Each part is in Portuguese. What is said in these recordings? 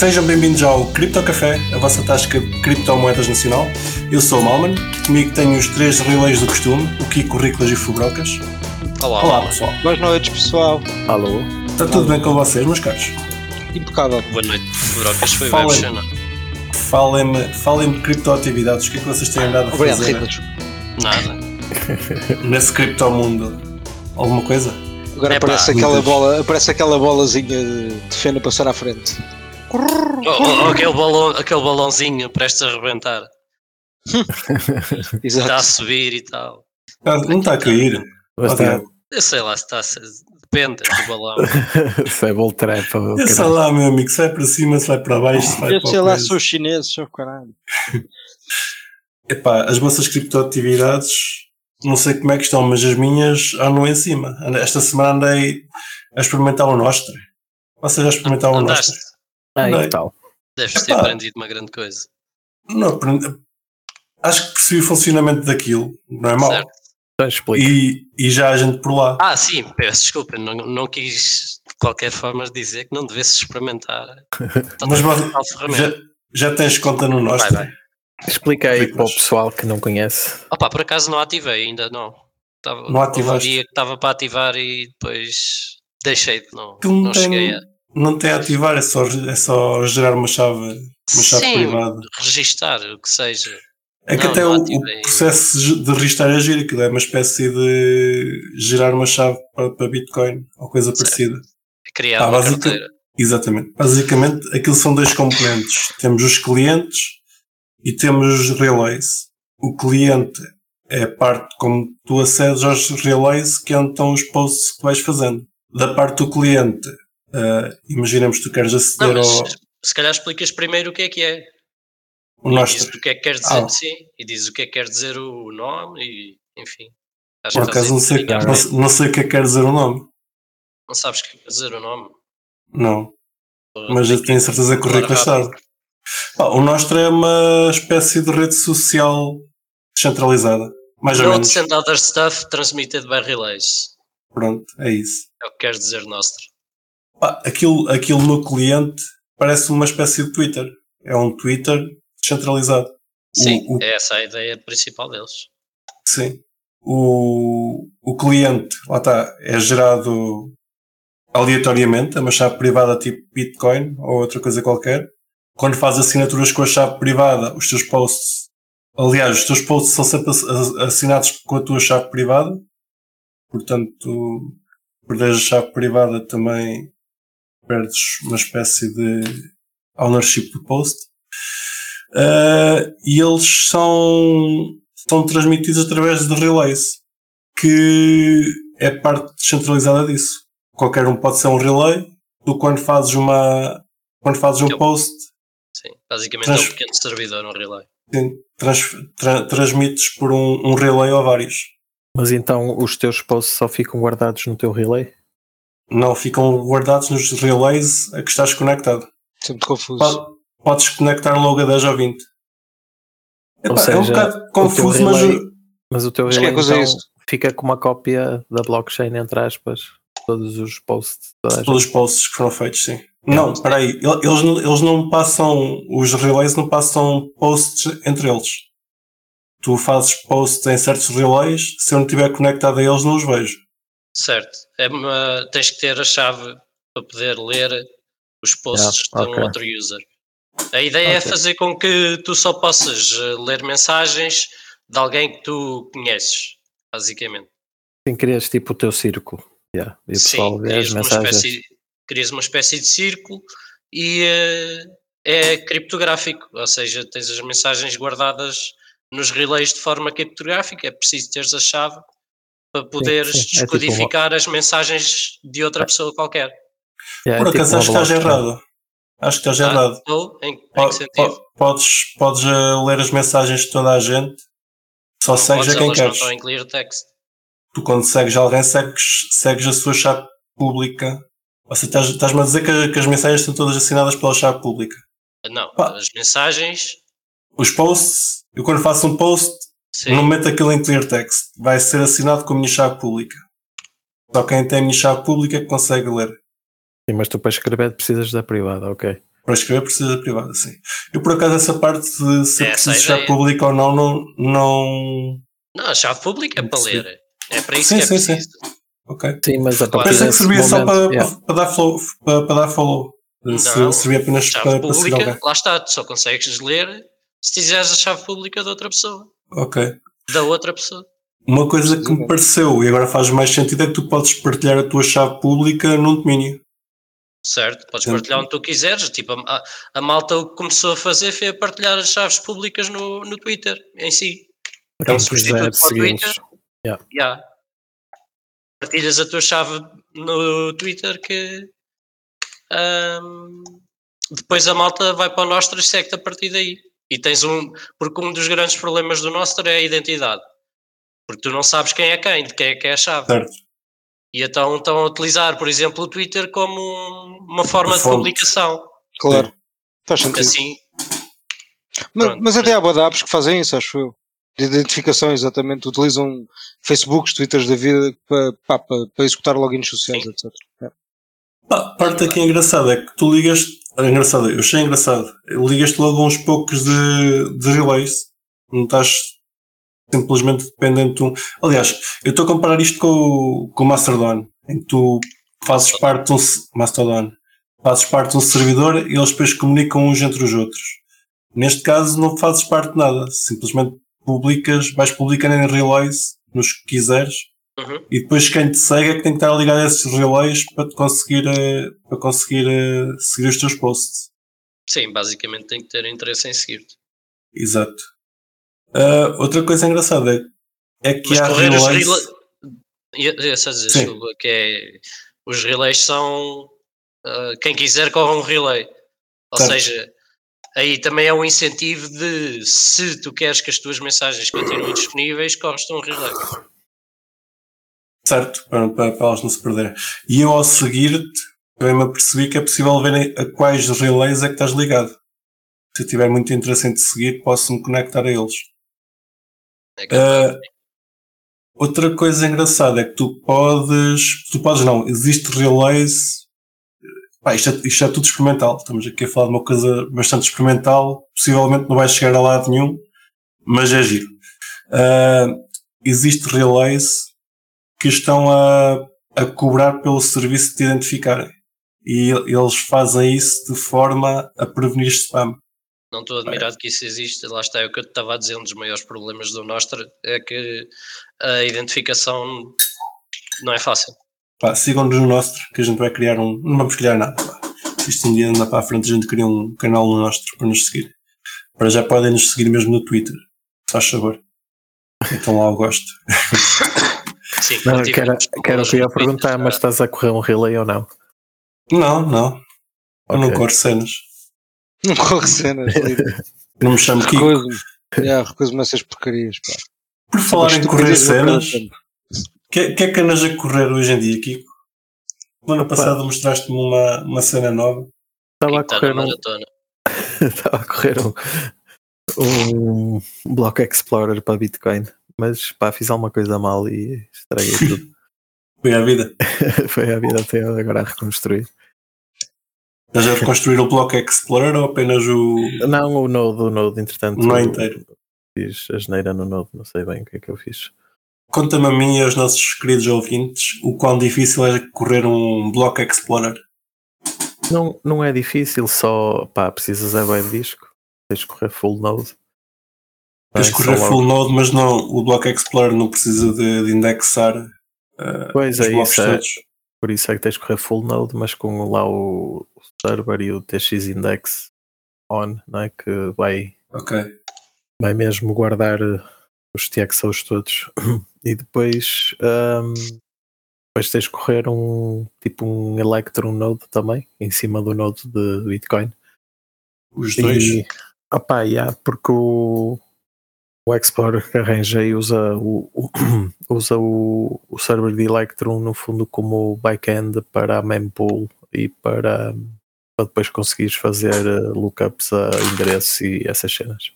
Sejam bem-vindos ao Cripto Café, a vossa tasca de criptomoedas nacional. Eu sou o Malman, comigo tenho os três relays do costume, o Kiko, Rícolas e Fubrocas. Olá, Olá, pessoal. Boas noites, pessoal. Alô? Está tudo bem com vocês, meus caros? Impecável. boa noite. Brocas foi bem Xana. Falem-me falem de criptoatividades, o que é que vocês têm andado a Obrigado, fazer Ricos. Nada. nesse criptomundo? Alguma coisa? Agora Epá, aparece, aquela muitas. bola, aparece aquela bolazinha de, de feno passar à frente. Oh, oh, aquele, balão, aquele balãozinho prestes a arrebentar. Está a subir e tal. Ah, não está a cair. Mas está. Eu sei lá se está a ser. Depende do balão. Se é bol trap. ou Eu sei caralho. lá, meu amigo, se vai para cima, se vai para baixo, se vai Eu para sei lá, sou chinês, sou caralho. Epá, as vossas criptoatividades, não sei como é que estão, mas as minhas andam em cima. Esta semana andei a experimentar o Nostre. Vocês já experimentaram o. Nostre? Ai, Não. que tal? Deves ter aprendido uma grande coisa. Não, aprendi- acho que percebi o funcionamento daquilo, não é mau. Certo. Então. E, e já há gente por lá. Ah, sim, peço desculpa. Não, não quis de qualquer forma dizer que não devesse experimentar. Mas já, já tens conta no Nostre? Vai, vai. Explica aí Ricos. para o pessoal que não conhece. Opa, por acaso não ativei, ainda não. Tava, Não houve um ativaste? dia que estava para ativar e depois deixei de não, não não tem- cheguei a Não tem a ativar, é só, é só gerar uma chave, uma chave Sim, privada. registar o que seja. É que Não, até não o, o processo de registrar é giro, aquilo é uma espécie de gerar uma chave para, para Bitcoin ou coisa Certo. parecida. É criar Ah, uma carteira. Exatamente. Basicamente, aquilo são dois componentes. Temos os clientes e temos os relays. O cliente é a parte como tu acedes aos relays, que é onde estão os posts que vais fazendo. Da parte do cliente, ah, imaginemos que tu queres Não, aceder mas ao, se calhar explicas primeiro o que é que é. E Nostre. dizes o que é que quer dizer, Ah. sim. E dizes o que é que quer dizer o nome e enfim. Por acaso não sei, não, frente. não sei o que é que quer dizer o nome. Não sabes o que quer dizer o nome. Não. Mas eu tenho certeza que o Rico sabe. O Nostre é uma espécie de rede social descentralizada. Mais ou menos. And other stuff transmitted by relays. Pronto, é isso. É o que queres dizer, Nostro. Pá, aquilo, aquilo no cliente parece uma espécie de Twitter. É um Twitter descentralizado. Sim, o- é essa a ideia principal deles. Sim. O, o cliente, lá está, é gerado aleatoriamente, é uma chave privada tipo Bitcoin ou outra coisa qualquer. Quando faz assinaturas com a chave privada, os teus posts, aliás, os teus posts são sempre ass- ass- assinados com a tua chave privada. Portanto, perderes a chave privada também perdes uma espécie de ownership do post. Ah, e eles são, são transmitidos através de relays, que é parte descentralizada disso. Qualquer um pode ser um relay, tu quando fazes uma quando fazes um Eu- post, Sim, basicamente é Trans- um pequeno servidor, um relay. sim, trans- tra- transmites por um, um relay ou vários. Mas então os teus posts só ficam guardados no teu relay? Não ficam guardados nos relays a que estás conectado. Sempre confuso. Po- Podes conectar logo a 10 ou 20. Ou Epá, é um seja, bocado confuso, mas relay- Mas o teu Mas relay coisa é então, isso? fica com uma cópia da blockchain, entre aspas, todos os posts. Todos os posts que foram feitos, sim. Não, espera aí. Ele- Eles, eles não passam, os relays não passam posts entre eles. Tu fazes posts em certos relays, se eu não estiver conectado a eles, não os vejo. Certo. É uma- tens que ter a chave para poder ler os posts Yeah, de um outro user. A ideia é Ok. fazer com que tu só possas eh, ler mensagens de alguém que tu conheces, basicamente. Sim, crias tipo o teu círculo. Yeah. E o pessoal Sim, crias uma, espécie, crias uma espécie de círculo e eh, é criptográfico, ou seja, tens as mensagens guardadas nos relays de forma criptográfica, é preciso teres a chave para poderes sim, é tipo uma- descodificar as mensagens de outra pessoa qualquer. Yeah, Por é tipo acaso uma acho que estás errado. Acho que estás Ah, errado. Ou em, em que sentido? po- Podes, podes eh, ler as mensagens de toda a gente, só Não segues podes, a quem não queres. estão em clear text. Tu quando segues alguém, segues, segues a sua chave pública. Ou seja, estás- estás-me a dizer que, que as mensagens estão todas assinadas pela chave pública. Não, Pá. as mensagens, Os posts, eu quando faço um post, sim, não meto aquilo em clear text. Vai ser assinado com a minha chave pública. Só quem tem a minha chave pública é que consegue ler. Sim, mas tu para escrever precisas da privada, ok. Para escrever precisa de privada, sim. Eu por acaso essa parte de se precisa é a deixar ideia. pública ou não, não, não. Não, a chave pública é para Sim. ler. É para isso Sim, que é sim, sim. preciso. Ok. Sim, mas a Claro. partir Pensei que desse servia só momento, para, yeah. para, para dar follow. Para, para dar follow. Se- Não, servia apenas Chave para, para seguir pública, alguém. lá está, tu só consegues ler se fizeres a chave pública da outra pessoa. Ok. Da outra pessoa. Uma coisa que me pareceu e agora faz mais sentido é que tu podes partilhar a tua chave pública num domínio. Certo? Podes Sim. partilhar onde tu quiseres. Tipo, a, a- malta o que começou a fazer foi a partilhar as chaves públicas no, no Twitter em si. Quem substituto para o Twitter. Já. Partilhas a tua chave no Twitter que ahm, depois a malta vai para o Nostra e segue-te a partir daí. E tens um. Porque um dos grandes problemas do Nostra é a identidade. Porque tu não sabes quem é quem, de quem é que é a chave. Certo. E então estão a utilizar, por exemplo, o Twitter como um- uma forma de publicação. Claro. Faz sentido. assim, Mas, pronto. mas até há apps que fazem isso, acho eu. De identificação, exatamente. Utilizam Facebooks, Twitters da vida para, para, para executar logins sociais, Sim. etc. É. Pá, a parte aqui engraçada é que tu ligas. Engraçado, eu achei engraçado. Ligas-te logo uns poucos de, de relays. Não estás simplesmente dependente de um. Aliás, eu estou a comparar isto com, o- com o Mastodon, em que tu fazes parte de um. Mastodon. Fazes parte de um servidor e eles depois comunicam uns entre os outros. Neste caso, não fazes parte de nada. Simplesmente publicas, vais publicando em relays, nos que quiseres, uhum, e depois quem te segue é que tem que estar ligado a esses relays para conseguir, eh, para conseguir eh, seguir os teus posts. sim, basicamente tem que ter interesse em seguir-te. Exato. Ah, outra coisa engraçada é, é que Mas há correr os relays. relays. Só dizer, Sim. desculpa, que é. Os relays são. ah, quem quiser corre um relay. Ou Certo. seja, aí também é um incentivo de se tu queres que as tuas mensagens continuem disponíveis, corres-te um relay. Certo, para, para, para elas não se perderem. E eu ao seguir-te, também me apercebi que é possível ver a quais relays é que estás ligado. Se eu tiver muito interesse em te seguir, posso me conectar a eles. Ah, outra coisa engraçada é que tu podes. Tu podes não, existe relays. Pá, isto, é, isto é tudo experimental. Estamos aqui a falar de uma coisa bastante experimental. Possivelmente não vai chegar a lado nenhum, mas é giro. Ah, existe relays que estão a, a cobrar pelo serviço de te identificarem. E eles fazem isso de forma a prevenir spam. Não estou admirado que isso existe. Lá está, é o que eu te estava a dizer. Um dos maiores problemas do Nostra é que a identificação não é fácil. Sigam-nos no nosso, que a gente vai criar um. Não vamos criar nada. Pá. Se isto um dia andar para a frente, a gente cria um canal no nosso para nos seguir. Para já podem nos seguir mesmo no Twitter. Faz favor. Então lá eu gosto. Sim, Não, quando que era, tivermos que era o que eu ia problemas no Twitter, perguntar, mas estás a correr um relay ou não? Não, não. Eu não corro cenas. Não corre cenas. Não me chamo Kiko. Recuso-me. Yeah, Recuso-me a essas porcarias. Pá. Por falar em correr cenas, campo. que, que é que andas a correr hoje em dia, Kiko? Semana passada mostraste-me uma, uma cena nova. Estava a Está correr na um, maratona. estava a correr um, um Block Explorer para Bitcoin, mas pá, fiz alguma coisa mal e estraguei tudo. Foi a vida. Foi a vida até agora a reconstruir. Estás a reconstruir o Block Explorer ou apenas o. Não, o Node, o Node, entretanto. Não é inteiro. Fiz a geneira no Node, não sei bem o que é que eu fiz. Conta-me a mim e aos nossos queridos ouvintes o quão difícil é correr um Block Explorer. Não, não é difícil, só pá, precisas é bem de disco. Tens de correr full Node. Tens de Não é correr full node, mas não, o Block Explorer não precisa de, de indexar uh, Pois os é, blocos isso é, todos. por isso é que tens de correr full Node, mas com lá o, server e o TX index on, não é? Que vai, Ok. vai mesmo guardar eh, os TXOs todos. E depois, ahm, depois tens de correr um tipo um Electron Node também, em cima do Node de Bitcoin. Os dois. E, opa, yeah, porque o, o Explorer que arranjei usa o, o- usa o, o server de Electron no fundo como backend para a mempool e para, para depois conseguires fazer eh, lookups a endereço e essas cenas.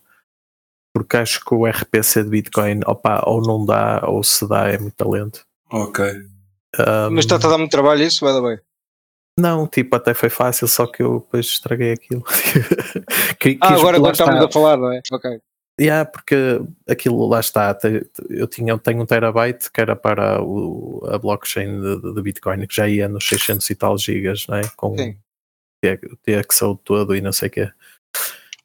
Porque acho que o RPC de Bitcoin opa, ou não dá ou se dá é muito talento. Ok. Mas está-te a dar muito trabalho isso, vai dar bem. Não, tipo, até foi fácil, só que eu depois estraguei aquilo. Que- Ah, agora estávamos está. a falar, não é? Ok. Yeah, porque aquilo lá está, eu tinha, tenho um terabyte que era para o, a blockchain de, de- Bitcoin, que já ia nos 600 e tal gigas, não é? com Sim. o TXO todo e não sei o quê.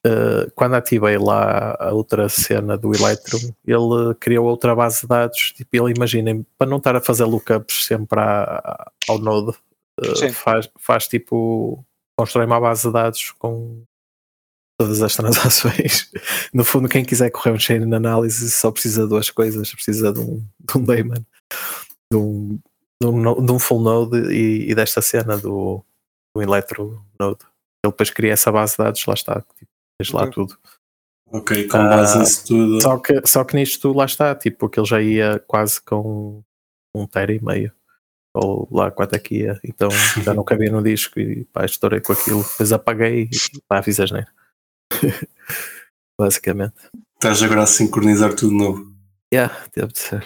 Uh, quando ativei lá a outra cena do Electrum, ele criou outra base de dados. Tipo, ele imaginem, para não estar a fazer lookups sempre à- ao Node, uh, faz, faz tipo, constrói uma base de dados com todas as transações. No fundo, quem quiser correr um chain análise só precisa de duas coisas: precisa de um, de um daemon, de um, de um, de um full node e, e desta cena do, do Electro Node. Ele depois cria essa base de dados, lá está, tipo, tens lá Ok. tudo. Ok, com base Ah, nisso tudo. Só que, só que nisto lá está, tipo, que ele já ia quase com um tera e meio. Ou lá quanto é que ia. Então já não cabia no disco e pá, estourei com aquilo. Depois apaguei e pá, fiz asneira. Basicamente. Estás agora a sincronizar tudo de novo. Yeah, deve de ser.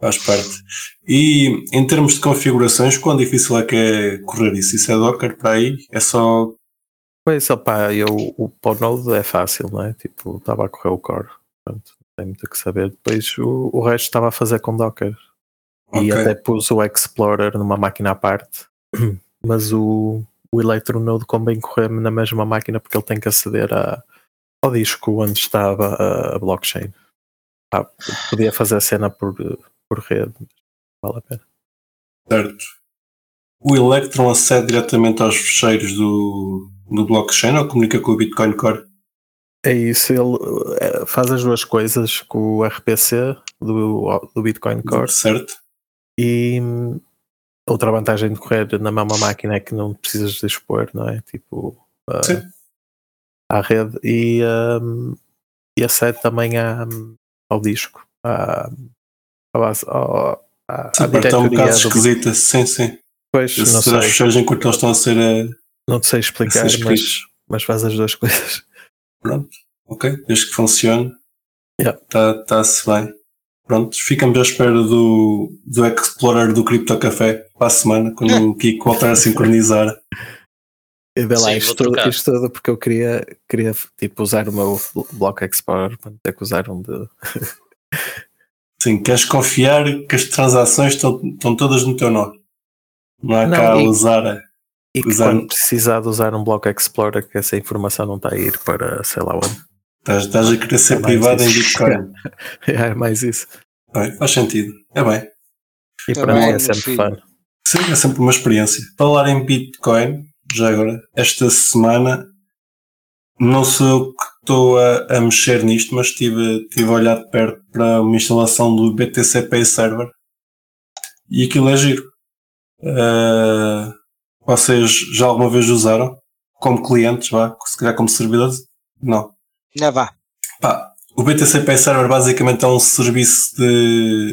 Faz parte. E em termos de configurações, quão difícil é que é correr isso? Isso é Docker para aí? É só. Pois, opá, eu, o para o Node é fácil, não é? Tipo, estava a correr o core. Portanto, não tem muito o que saber. Depois o, o resto estava a fazer com Docker. E Ok. até pus o Explorer numa máquina à parte. Mas o, o Electronode convém correr na mesma máquina porque ele tem que aceder a, ao disco onde estava a, a blockchain. Ah, podia fazer a cena por, por rede, mas vale a pena. Certo. O Electron acede diretamente aos fecheiros do, do blockchain ou comunica com o Bitcoin Core? É isso, ele eh, faz as duas coisas com o RPC do, do Bitcoin Core Certo? e outra vantagem de correr na mesma máquina é que não precisas de expor, não é? Tipo, ah, Sim. à rede e, hum, e acede também à, ao disco, à, à base, ao, à, Essa à é um bocado do esquisita. Sim, sim. Pois, não Aceder aos sei, fecheiros enquanto eles estão a ser. eh, não te sei explicar, mas, mas faz as duas coisas. Pronto. Ok. Desde que funcione. Yeah. Está-se bem. Pronto. Ficamos à espera do, do Explorer do Crypto Café para a semana, quando o Kiko voltar a sincronizar. E vê lá Sim, isto, tudo, isto tudo porque eu queria, queria tipo, usar o meu Block Explorer para ter que usar um de. Sim, queres confiar que as transações estão, estão todas no teu nome. Não há Não, cá a e- usar. E que Usar- quando precisar de usar um Block Explorer, que essa informação não está a ir para sei lá onde. Estás, estás a querer ser É privado em isso. Bitcoin. É mais isso. Bem, faz sentido. É bem. E Tá para mim é sempre fun. Sim, é sempre uma experiência. Falar em Bitcoin, já agora, esta semana, não sou eu que estou a, a mexer nisto, mas estive, estive a olhar de perto para uma instalação do BTC Pay Server e aquilo é giro. Ah, vocês já alguma vez usaram? Como clientes, vá? Se calhar como servidores? Não. Não vá. Pá, o BTC Pay Server basicamente é um serviço de.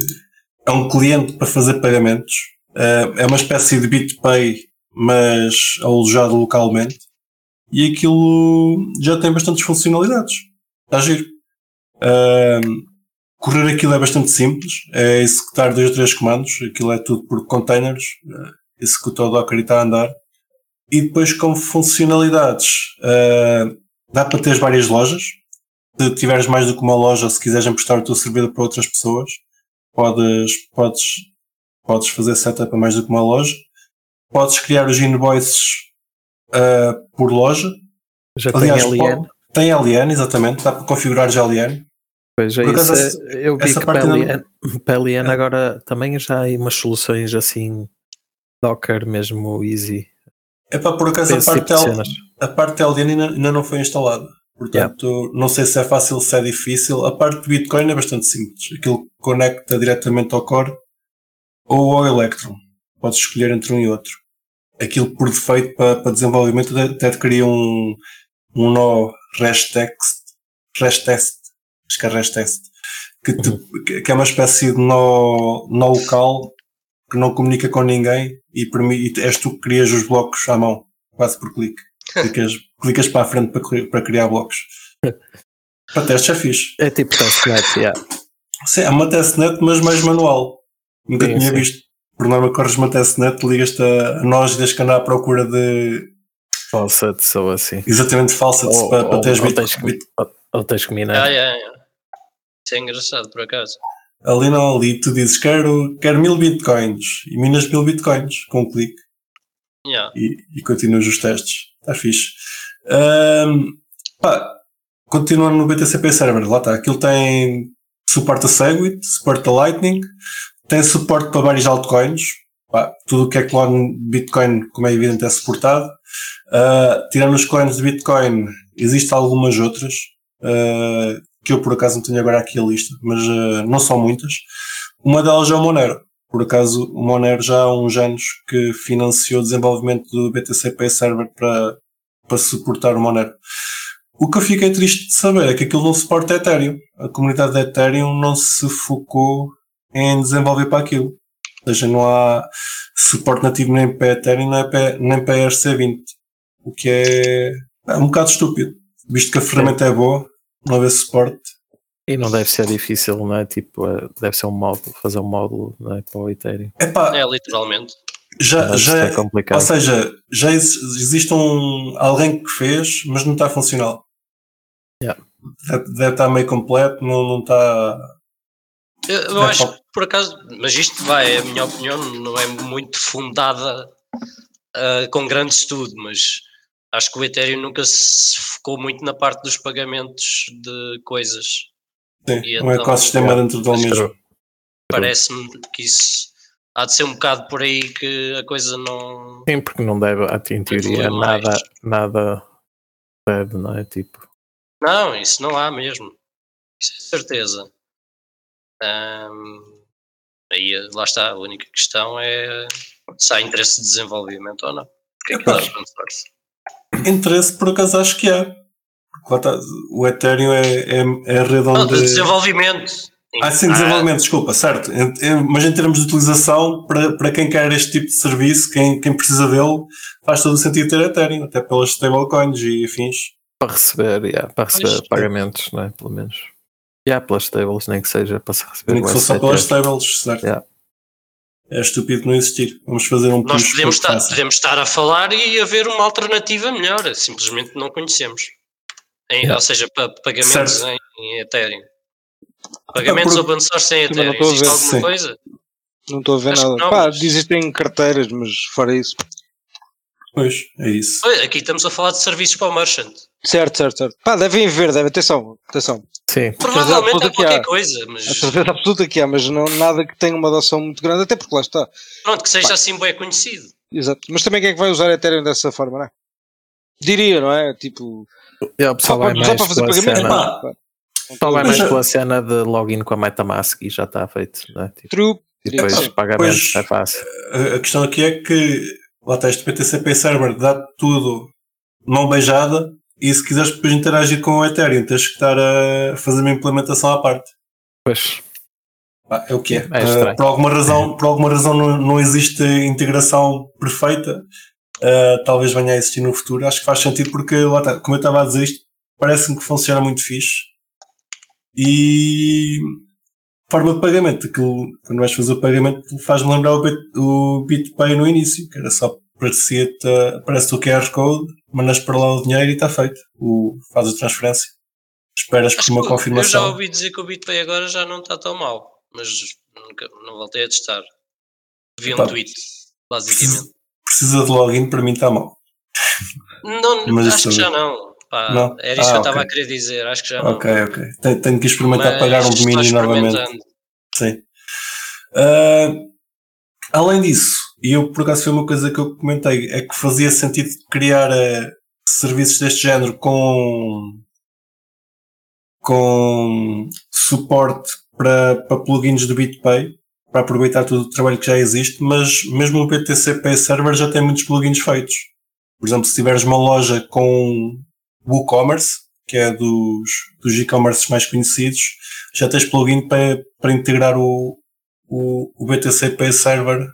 é um cliente para fazer pagamentos. Eh, é uma espécie de BitPay, mas alojado localmente. E aquilo já tem bastantes funcionalidades. Está giro. Ahm, correr aquilo é bastante simples. É executar dois ou três comandos. Aquilo é tudo por containers. Eh, executa o Docker e está a andar. E depois, como funcionalidades, eh, dá para ter várias lojas se tiveres mais do que uma loja, se quiseres emprestar o teu servidor para outras pessoas, podes, podes, podes fazer setup a mais do que uma loja. Podes criar os invoices ah, por loja. Já Aliás, tem LN. po- tem LN, exatamente, dá para configurar já LN. Pois é isso. é- eu vi essa que parte para LN, para LN agora também já há umas soluções assim, Docker mesmo, easy. É para por acaso para a esse tipo a parte LN ainda, ainda não foi instalada. Portanto, não sei se é fácil, se é difícil. A parte de Bitcoin é bastante simples. Aquilo conecta diretamente ao Core ou ao Electron. Podes escolher entre um e outro. Aquilo por defeito para, para desenvolvimento até te cria um, um nó REST text, REST test, acho que é REST test, que, te- que é uma espécie de nó, nó local que não comunica com ninguém e permite, és tu que crias os blocos à mão, quase por clique. Clicas, clicas para a frente para, para criar blocos. Para testes é fixe. É tipo testnet, yeah. Sim, é uma testnet, mas mais manual. Nunca Sim, tinha sim. visto. por norma corres uma testnet, ligas-te a, nós e tens que andar à procura de Faucets ou assim. exatamente falsets Ou, para, para teres ou bit, tens que, bit- ou- ou tens que minar. Ah, é, é. Isso é engraçado, por acaso. Ali não, ali tu dizes quero, quero mil bitcoins e minas mil bitcoins com um clique Yeah. e, e continuas os testes. Está fixe. Ahm, pá, continuando no BTCP Server, lá está. Aquilo tem suporte a Segwit, suporte a Lightning, tem suporte para vários altcoins. Pá, tudo o que é clone Bitcoin, como é evidente, é suportado. Ah, tirando os coins de Bitcoin, existem algumas outras. ah, que eu por acaso não tenho agora aqui a lista, mas ah, não são muitas. Uma delas é o Monero. Por acaso, o Monero já há uns anos que financiou o desenvolvimento do BTCP Server para, para suportar o Monero. O que eu fiquei triste de saber é que aquilo não suporta Ethereum. A comunidade de Ethereum não se focou em desenvolver para aquilo. Ou seja, não há suporte nativo nem para Ethereum nem para ERC20. O que é, é um bocado estúpido. Visto que a ferramenta é boa, não haver suporte. E não deve ser difícil, não é? Tipo, eh, deve ser um módulo, fazer um módulo não é? para o Ethereum. Epá, É, literalmente. já, já, é complicado. Ou seja, já ex- existe um, alguém que fez, mas não está funcional. Yeah. Deve, deve estar meio completo, não, não está. Eu, eu É, acho que, por acaso, mas isto vai, a minha opinião não é muito fundada ah, com grande estudo, mas acho que o Ethereum nunca se focou muito na parte dos pagamentos de coisas. Sim, E um então, ecossistema dentro dele que mesmo. Parece-me que isso há de ser um bocado por aí que a coisa não. Sim, porque não deve, em teoria, mais. nada, nada pede, não é? Tipo, Não, isso não há mesmo. Isso é certeza. Ahm, aí lá está, a única questão é se há interesse de desenvolvimento ou não. É open source. Interesse, por acaso, acho que há. O Ethereum é, é, é a rede Não, de desenvolvimento. Ah, sim, desenvolvimento, desculpa, certo. Mas em termos de utilização, para, para quem quer este tipo de serviço, quem, quem precisa dele, faz todo o sentido ter Ethereum, até pelas stablecoins e afins. para receber, yeah, para receber Pois. pagamentos, não é? Pelo menos. Yeah, pelas tables, nem que seja para se receber Nem que fosse só pelas stables, certo? Yeah. É estúpido não existir. Vamos fazer um Nós podemos estar, podemos estar a falar e haver uma alternativa melhor, simplesmente não conhecemos. Em- Yeah. Ou seja, pa- pagamentos Certo. em, Ethereum. Pagamentos por- open source em Ethereum. estou a Existe ver, alguma sim. coisa? Não estou a ver Acho nada. não, Pá, mas- existem carteiras, mas fora isso. Pois, é isso. Olha, Aqui estamos a falar de serviços para o merchant. Certo, certo, certo. Pá, devem haver, devem. Atenção, atenção. Sim, Provavelmente absoluta há que qualquer há. coisa, A mas certeza absoluta que há, mas não, nada que tenha uma adoção muito grande, até porque lá está. pronto, que seja assim bem conhecido. Exato. Mas também quem é que vai usar Ethereum dessa forma, não é? Diria, não é? Tipo, yeah, o só pessoal vai para, só mais para fazer pela pagamentos. cena, Epá, pá. Não o pessoal vai mais pela cena de login com a Metamask e já está feito, não é? Tipo, True. e depois Epá, pagamentos pois- é fácil. A questão aqui é que lá está este PTCP server dá tudo mão beijada e se quiseres depois interagir com o Ethereum tens que estar a fazer uma implementação à parte. Pois, é o que é. É. Uh, por alguma razão, por alguma razão não, não existe integração perfeita. Uh, talvez venha a existir no futuro. Acho que faz sentido porque, como eu estava a dizer isto, parece-me que funciona muito fixe. E forma de pagamento, aquilo, quando vais fazer o pagamento, faz-me lembrar o, Bit- o BitPay no início, que era só parecia-te, aparece o QR Code, mandas para lá o dinheiro e está feito. O, faz a transferência. Esperas por Acho uma que eu já confirmação. ouvi dizer que o BitPay agora já não está tão mal, mas nunca, não voltei a testar. Vi um tweet, basicamente. Precisa de login, para mim está mal. Não, Mas acho que já não. Pá, Não? Era isso Ah, que eu estava ok. a querer dizer, acho que já não. Ok, ok. Tenho, tenho que experimentar Mas pagar um domínio novamente. Sim. Ah, além disso, e eu por acaso foi uma coisa que eu comentei, é que fazia sentido criar eh, serviços deste género com, com suporte para, para plugins do BitPay, para aproveitar todo o trabalho que já existe, mas mesmo o BTCP Server já tem muitos plugins feitos. Por exemplo, se tiveres uma loja com WooCommerce, que é dos, dos e-commerces mais conhecidos, já tens plugin para, para integrar o, o, o BTCP server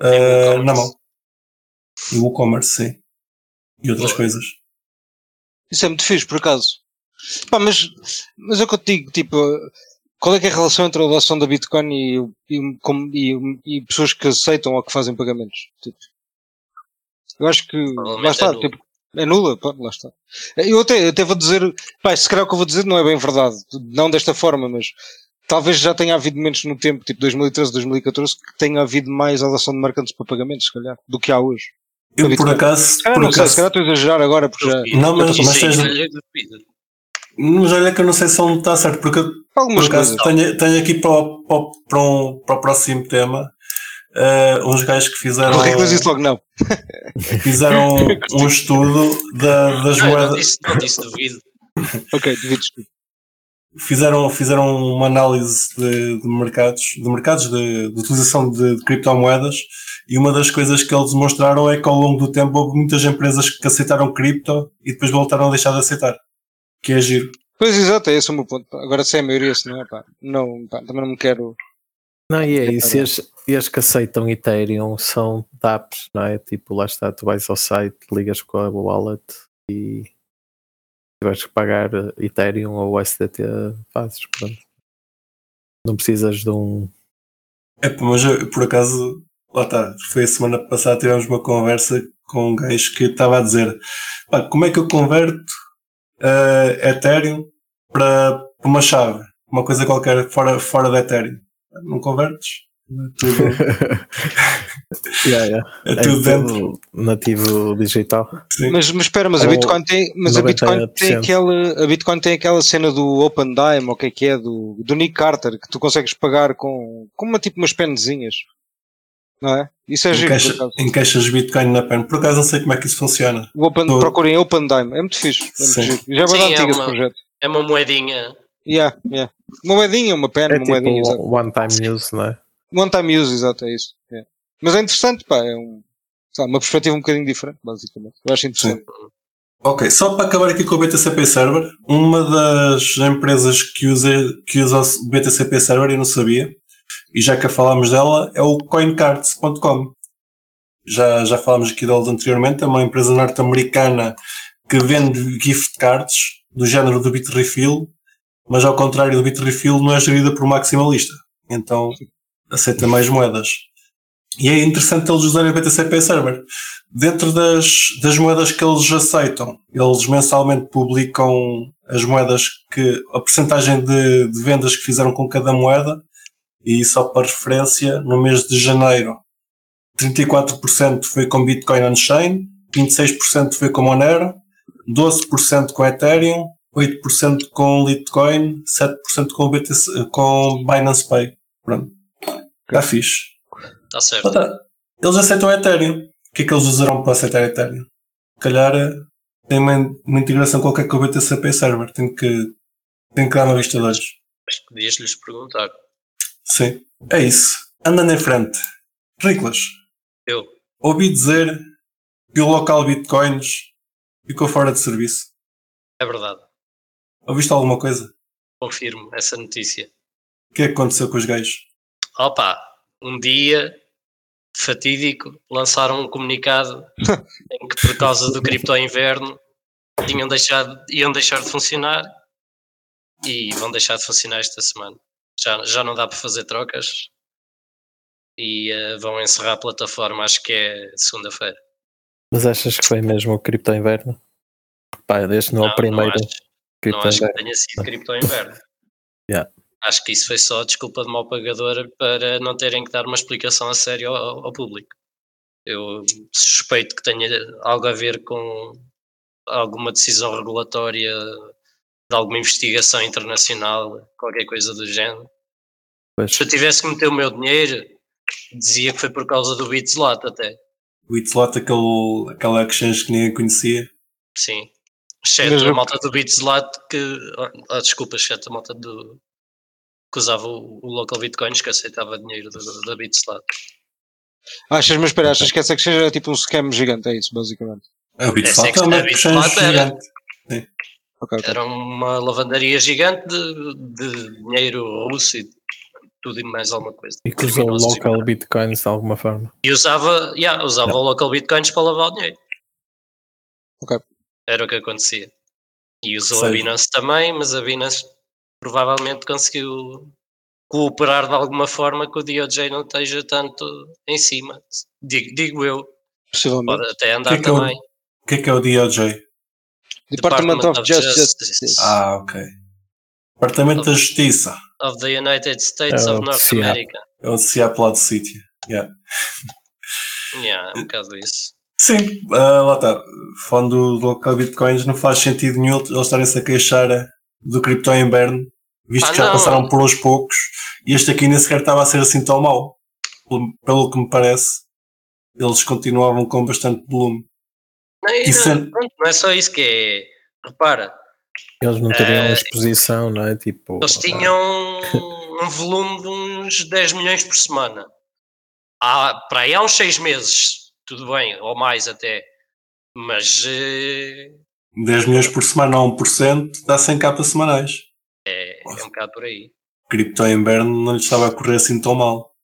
WooCommerce. na mão. E o WooCommerce, sim. E outras Boa. coisas. Isso é muito fixe, por acaso. Pá, mas, mas é o que eu te digo, tipo, qual é que é a relação entre a adoção da Bitcoin e, e, como- e- e pessoas que aceitam ou que fazem pagamentos? Tipo, eu acho que lá está, é nula. tipo, é nula, pá, lá está. Eu até, eu até vou dizer, pá, se calhar o que eu vou dizer não é bem verdade, não desta forma, mas talvez já tenha havido momentos no tempo, tipo 2013, 2014, que tenha havido mais adoção de marcantes para pagamentos, se calhar, do que há hoje. Eu, por acaso, Se calhar por não sei, se acaso, calhar estou a exagerar agora, porque já. Não, mas-. Mas olha que eu não sei se ele está certo, porque eu, algumas por acaso tenho, tenho aqui para, o- para, o- para, um, para o próximo tema eh, uns gajos que fizeram, Qualquer coisa disse logo não. fizeram um estudo da- das Não, eu não moedas. disse, não disse duvido. Ok, duvides tu. fizeram, fizeram uma análise de, de mercados, de mercados de, de utilização de, de criptomoedas e uma das coisas que eles demonstraram é que ao longo do tempo houve muitas empresas que aceitaram cripto e depois voltaram a deixar de aceitar. Que é giro. Pois exato, é esse o meu ponto. Agora se é a maioria, se não é pá. Não, pá, também não me quero. Não, e é isso. E as, e as que aceitam Ethereum são dApps, não é? Tipo, lá está, tu vais ao site, ligas com a wallet e tiveres que pagar Ethereum ou USDT, fazes, pronto. Não precisas de um. É, mas eu, por acaso, lá está, foi a semana passada tivemos uma conversa com um gajo que estava a dizer pá, como é que eu converto eh, Ethereum para, para uma chave, uma coisa qualquer fora, fora da Ethereum. Não convertes? É tudo, Yeah, yeah. é É tudo dentro. tudo nativo digital. Sim. Mas, mas espera, mas a Ou Bitcoin tem, mas a Bitcoin tem 90%. aquela, a Bitcoin tem aquela cena do Open Dime, ou o que é que é, do, do Nick Carter, que tu consegues pagar com, com uma tipo umas pendezinhas. Não é? Isso é giro, Encaixa, acaso. encaixas Bitcoin na pen. Por acaso não sei como é que isso funciona. Open, Tô- Procurem Open Dime, é muito fixe. É muito Sim. giro. Já é Sim, bem é esse uma- projeto. É uma moedinha. Yeah, yeah. Uma moedinha, uma pen, É uma moedinha, exato. tipo one time use, não é? One time use, exato, é isso. é. Mas é interessante, pá, é um, lá, uma perspectiva um bocadinho diferente, basicamente. Eu acho interessante. Ok, só para acabar aqui com o BTCP Server, uma das empresas que usa, que usa o BTCP Server, eu não sabia, e já que falámos dela, é o coincards.com. Já, já falámos aqui deles anteriormente, é uma empresa norte-americana que vende gift cards do género do Bitrefill, mas ao contrário do Bitrefill não é gerida por maximalista. Então aceita mais moedas. E é interessante eles usarem o BTCP Server. Dentro das, das moedas que eles aceitam, eles mensalmente publicam as moedas que, a percentagem de, de vendas que fizeram com cada moeda, e só para referência, no mês de janeiro, 34% foi com Bitcoin on-chain, 26% foi com Monero, 12% com Ethereum, 8% com Litecoin, 7% com, BTC, com Binance Pay. Pronto. Está fixe. Está certo. Eles aceitam Ethereum. O que é que eles usarão para aceitar Ethereum? Se calhar eh, tem uma, uma integração qualquer com o BTCP Server. Tem que, tem que dar uma vista de olhos. Mas podias-lhes perguntar. Sim. É isso. Andando em frente. Riclas, Eu. ouvi dizer que o local Bitcoins ficou fora de serviço. É verdade. Ouviste alguma coisa? Confirmo essa notícia. O que é que aconteceu com os gajos? Opa, um dia fatídico lançaram um comunicado em que por causa do cripto inverno tinham deixado, iam deixar de funcionar e vão deixar de funcionar esta semana. Já, já não dá para fazer trocas e eh, vão encerrar a plataforma, acho que é segunda-feira. Mas achas que foi mesmo o Cripto Inverno? Pá, este não é o primeiro Não acho, não acho que tenha sido cripto inverno. Yeah. Acho que isso foi só desculpa de mal pagador para não terem que dar uma explicação a sério ao, ao público. Eu suspeito que tenha algo a ver com alguma decisão regulatória de alguma investigação internacional, qualquer coisa do género. Pois. Se eu tivesse que meter o meu dinheiro, dizia que foi por causa do Bitslot até. O Itslot, aquele, aquela exchange que ninguém conhecia. Sim. Exceto Mas a malta do Bitslot que. Ah, desculpa, exceto a malta do. que usava o, o local Bitcoins que aceitava dinheiro da Bitslot. Achas, mas espera, achas que essa exchange era tipo um scam gigante? É isso, basicamente. O Bitslot é uma é que- a exchange Bitslot era- gigante. Ok, ok. Era uma lavandaria gigante de, de dinheiro russo e tudo e mais alguma coisa. E que usou local Bitcoins de alguma forma. E usava, yeah, usava o local Bitcoins para lavar o dinheiro. Ok. Era o que acontecia. E usou Sei. a Binance também, mas a Binance provavelmente conseguiu cooperar de alguma forma que o DOJ não esteja tanto em cima. Digo, digo eu. Possivelmente. Pode até andar Que é que é o- também. O que é que é o DOJ? Department, of, Justice. Ah, ok. Departamento da Justiça. of the United States É of North CIA. America. É o Seattle City. Yeah. Yeah, é um bocado isso. Sim, ah, lá está. Falando do, local Bitcoins, não faz sentido nenhum eles estarem-se a queixar do cripto inverno, visto Ah, que já não. passaram por uns poucos, e este aqui nem sequer estava a ser assim tão mau. Pelo, pelo que me parece, eles continuavam com bastante volume. Não, Isso não, é- não é só isso que é. Repara, Eles não teriam Eh, exposição, não é? Tipo, eles tinham um volume de uns 10 milhões por semana. Há, para aí há uns 6 meses, tudo bem, ou mais até. Mas eh, 10 milhões por semana a 1% dá 100 capas semanais. é, é um bocado por aí. Cripto inverno não lhes estava a correr assim tão mal.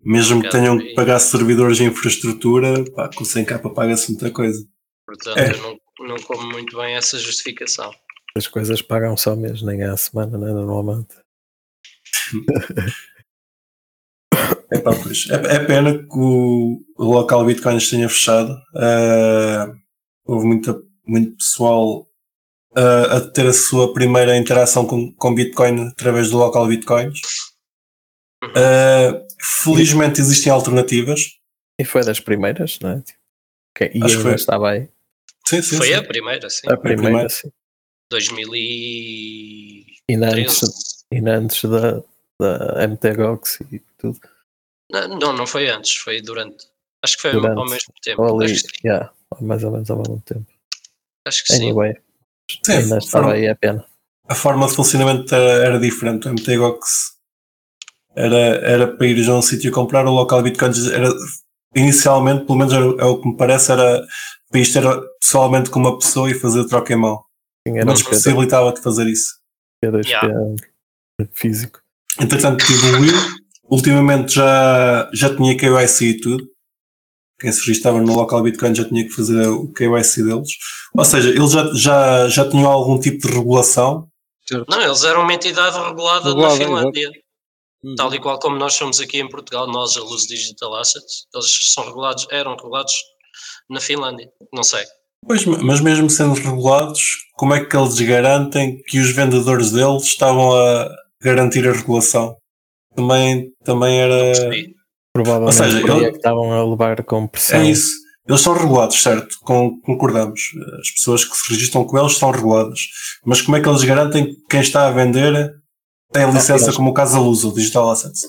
Mesmo que Obrigado, tenham que pagar servidores de infraestrutura, pá, com 100 capa paga-se muita coisa. Portanto, É. eu não, não como muito bem essa justificação. as coisas pagam só mês, nem à semana, né, normalmente. É, pá, pois. É, é pena que o, o local Bitcoins tenha fechado. Ah, houve muita, muito pessoal ah, a ter a sua primeira interação com, com Bitcoin através do local Bitcoins. Ah, felizmente existem alternativas. E foi das primeiras, não é? Tipo, que- e Acho que foi. estava aí. Sim, sim, Foi sim. a primeira, sim. A primeira, primeira. sim. 2013. Ainda antes, ainda antes da, da MTGOX e tudo. Não, não, não foi antes, foi durante. Acho que foi Durante. ao mesmo tempo. Ou ali, Acho que sim. yeah, mais ou menos ao mesmo tempo. Acho que sim. Anyway, Sim, ainda a estava forma- aí a pena. a forma de funcionamento era, era diferente. O MTGOX era, era para ir a um sítio comprar, o local Bitcoins era inicialmente, pelo menos é o que me parece, era para isto era pessoalmente com uma pessoa e fazer troca em mão. Não te possibilitava de fazer isso. dois Yeah. físico. Entretanto, evoluiu. Ultimamente já, já tinha KYC e tudo. Quem se registava no local Bitcoin já tinha que fazer o KYC deles. Ou seja, eles já, já, já tinham algum tipo de regulação. Certo. Não, eles eram uma entidade regulada Regulada, na Finlândia. Uhum. Tal e qual como nós somos aqui em Portugal, nós, a Luz Digital Assets, eles são regulados, eram regulados na Finlândia. Não sei. Pois, mas mesmo sendo regulados, como é que eles garantem que os vendedores deles estavam a garantir a regulação? Também, também era. Provavelmente Ou seja, ele- é que estavam a levar com pressão. É isso. Eles são regulados, certo? Com- concordamos. As pessoas que se registram com eles são reguladas. Mas como é que eles garantem que quem está a vender tem a licença, como o caso da Luz, o Digital Assets?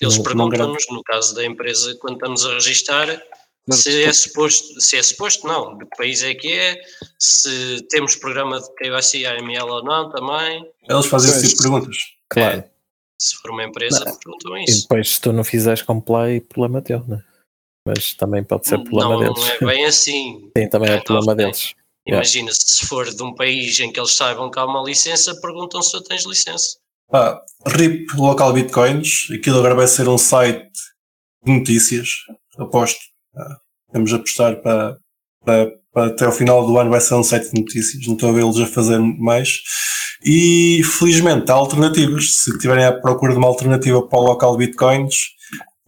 Eles perguntam-nos, no caso da empresa, quando estamos a registar, Mas, se é suposto, se é suposto, não, de que país é que é, se temos programa de KYC AML ou não também, Eles fazem esse tipo de perguntas. Claro. se for uma empresa, Não. perguntam E isso. depois, se tu não fizeres comply, problema teu, né? Mas também pode ser problema Não, deles. não é bem assim. Sim, também é Kind of problema thing. deles. Yeah. Imagina, se for de um país em que eles saibam que há uma licença, perguntam se tu tens licença. Pá, RIP Local Bitcoins, aquilo agora vai ser um site de notícias, aposto. Vamos apostar para, para, para até ao final do ano vai ser um site de notícias, não estou a vê-los a fazer mais. E felizmente há alternativas. Se tiverem à procura de uma alternativa para o local Bitcoins,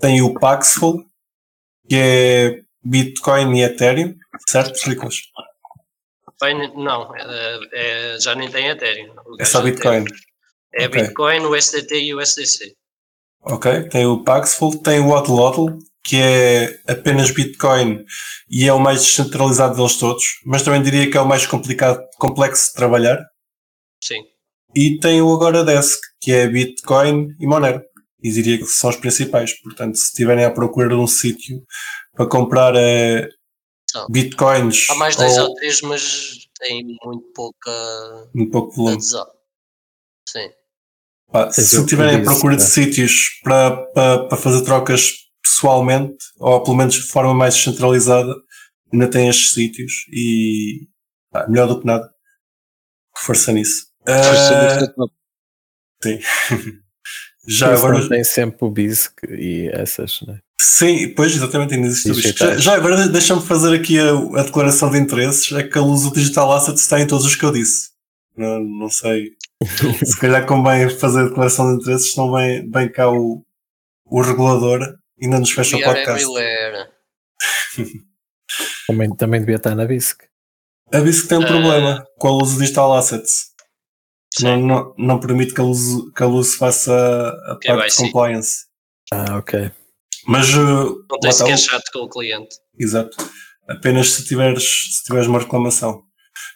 tem o Paxful, que é Bitcoin e Ethereum, certo, Riclas? Bem, não, é, é- já nem tem Ethereum. É só Bitcoin. É Ok. Bitcoin, o SDT e o SDC. Ok, tem o Paxful, tem o Odlodl, que é apenas Bitcoin e é o mais descentralizado deles todos, mas também diria que é o mais complicado, complexo de trabalhar. Sim. E tem o Agora Desk, que é Bitcoin e Monero. E diria que são os principais. Portanto, se estiverem à procura de um sítio para comprar São. Bitcoins Há mais dois ou ou três, mas tem muito pouca um pouco volume, adesão. Sim. Pá, se estiverem à procura de né? sítios para, para, para fazer trocas pessoalmente, ou pelo menos de forma mais descentralizada, ainda tem estes sítios e pá, melhor do que nada. Que força nisso. Força nisso, não. já Isso agora. tem sempre o BISC e essas, né? Sim, pois exatamente, ainda existe o bicho. Já, Digitais. já agora deixa-me fazer aqui a, a declaração de interesses. É que a luz do Digital Assets está em todos os que eu disse. Não, não sei. Se calhar convém fazer declaração de interesses, não vem, vem cá o, o regulador ainda nos fecha o We podcast. Também, também devia estar na BISC. A BISC tem um Ah. problema com a luz Digital Assets. Não, não, não permite que a luz, que a luz faça a parte de compliance. Ah, ok. Mas, uh, Não está sequer o- chato com o cliente. Exato. Apenas se tiveres, se tiveres uma reclamação.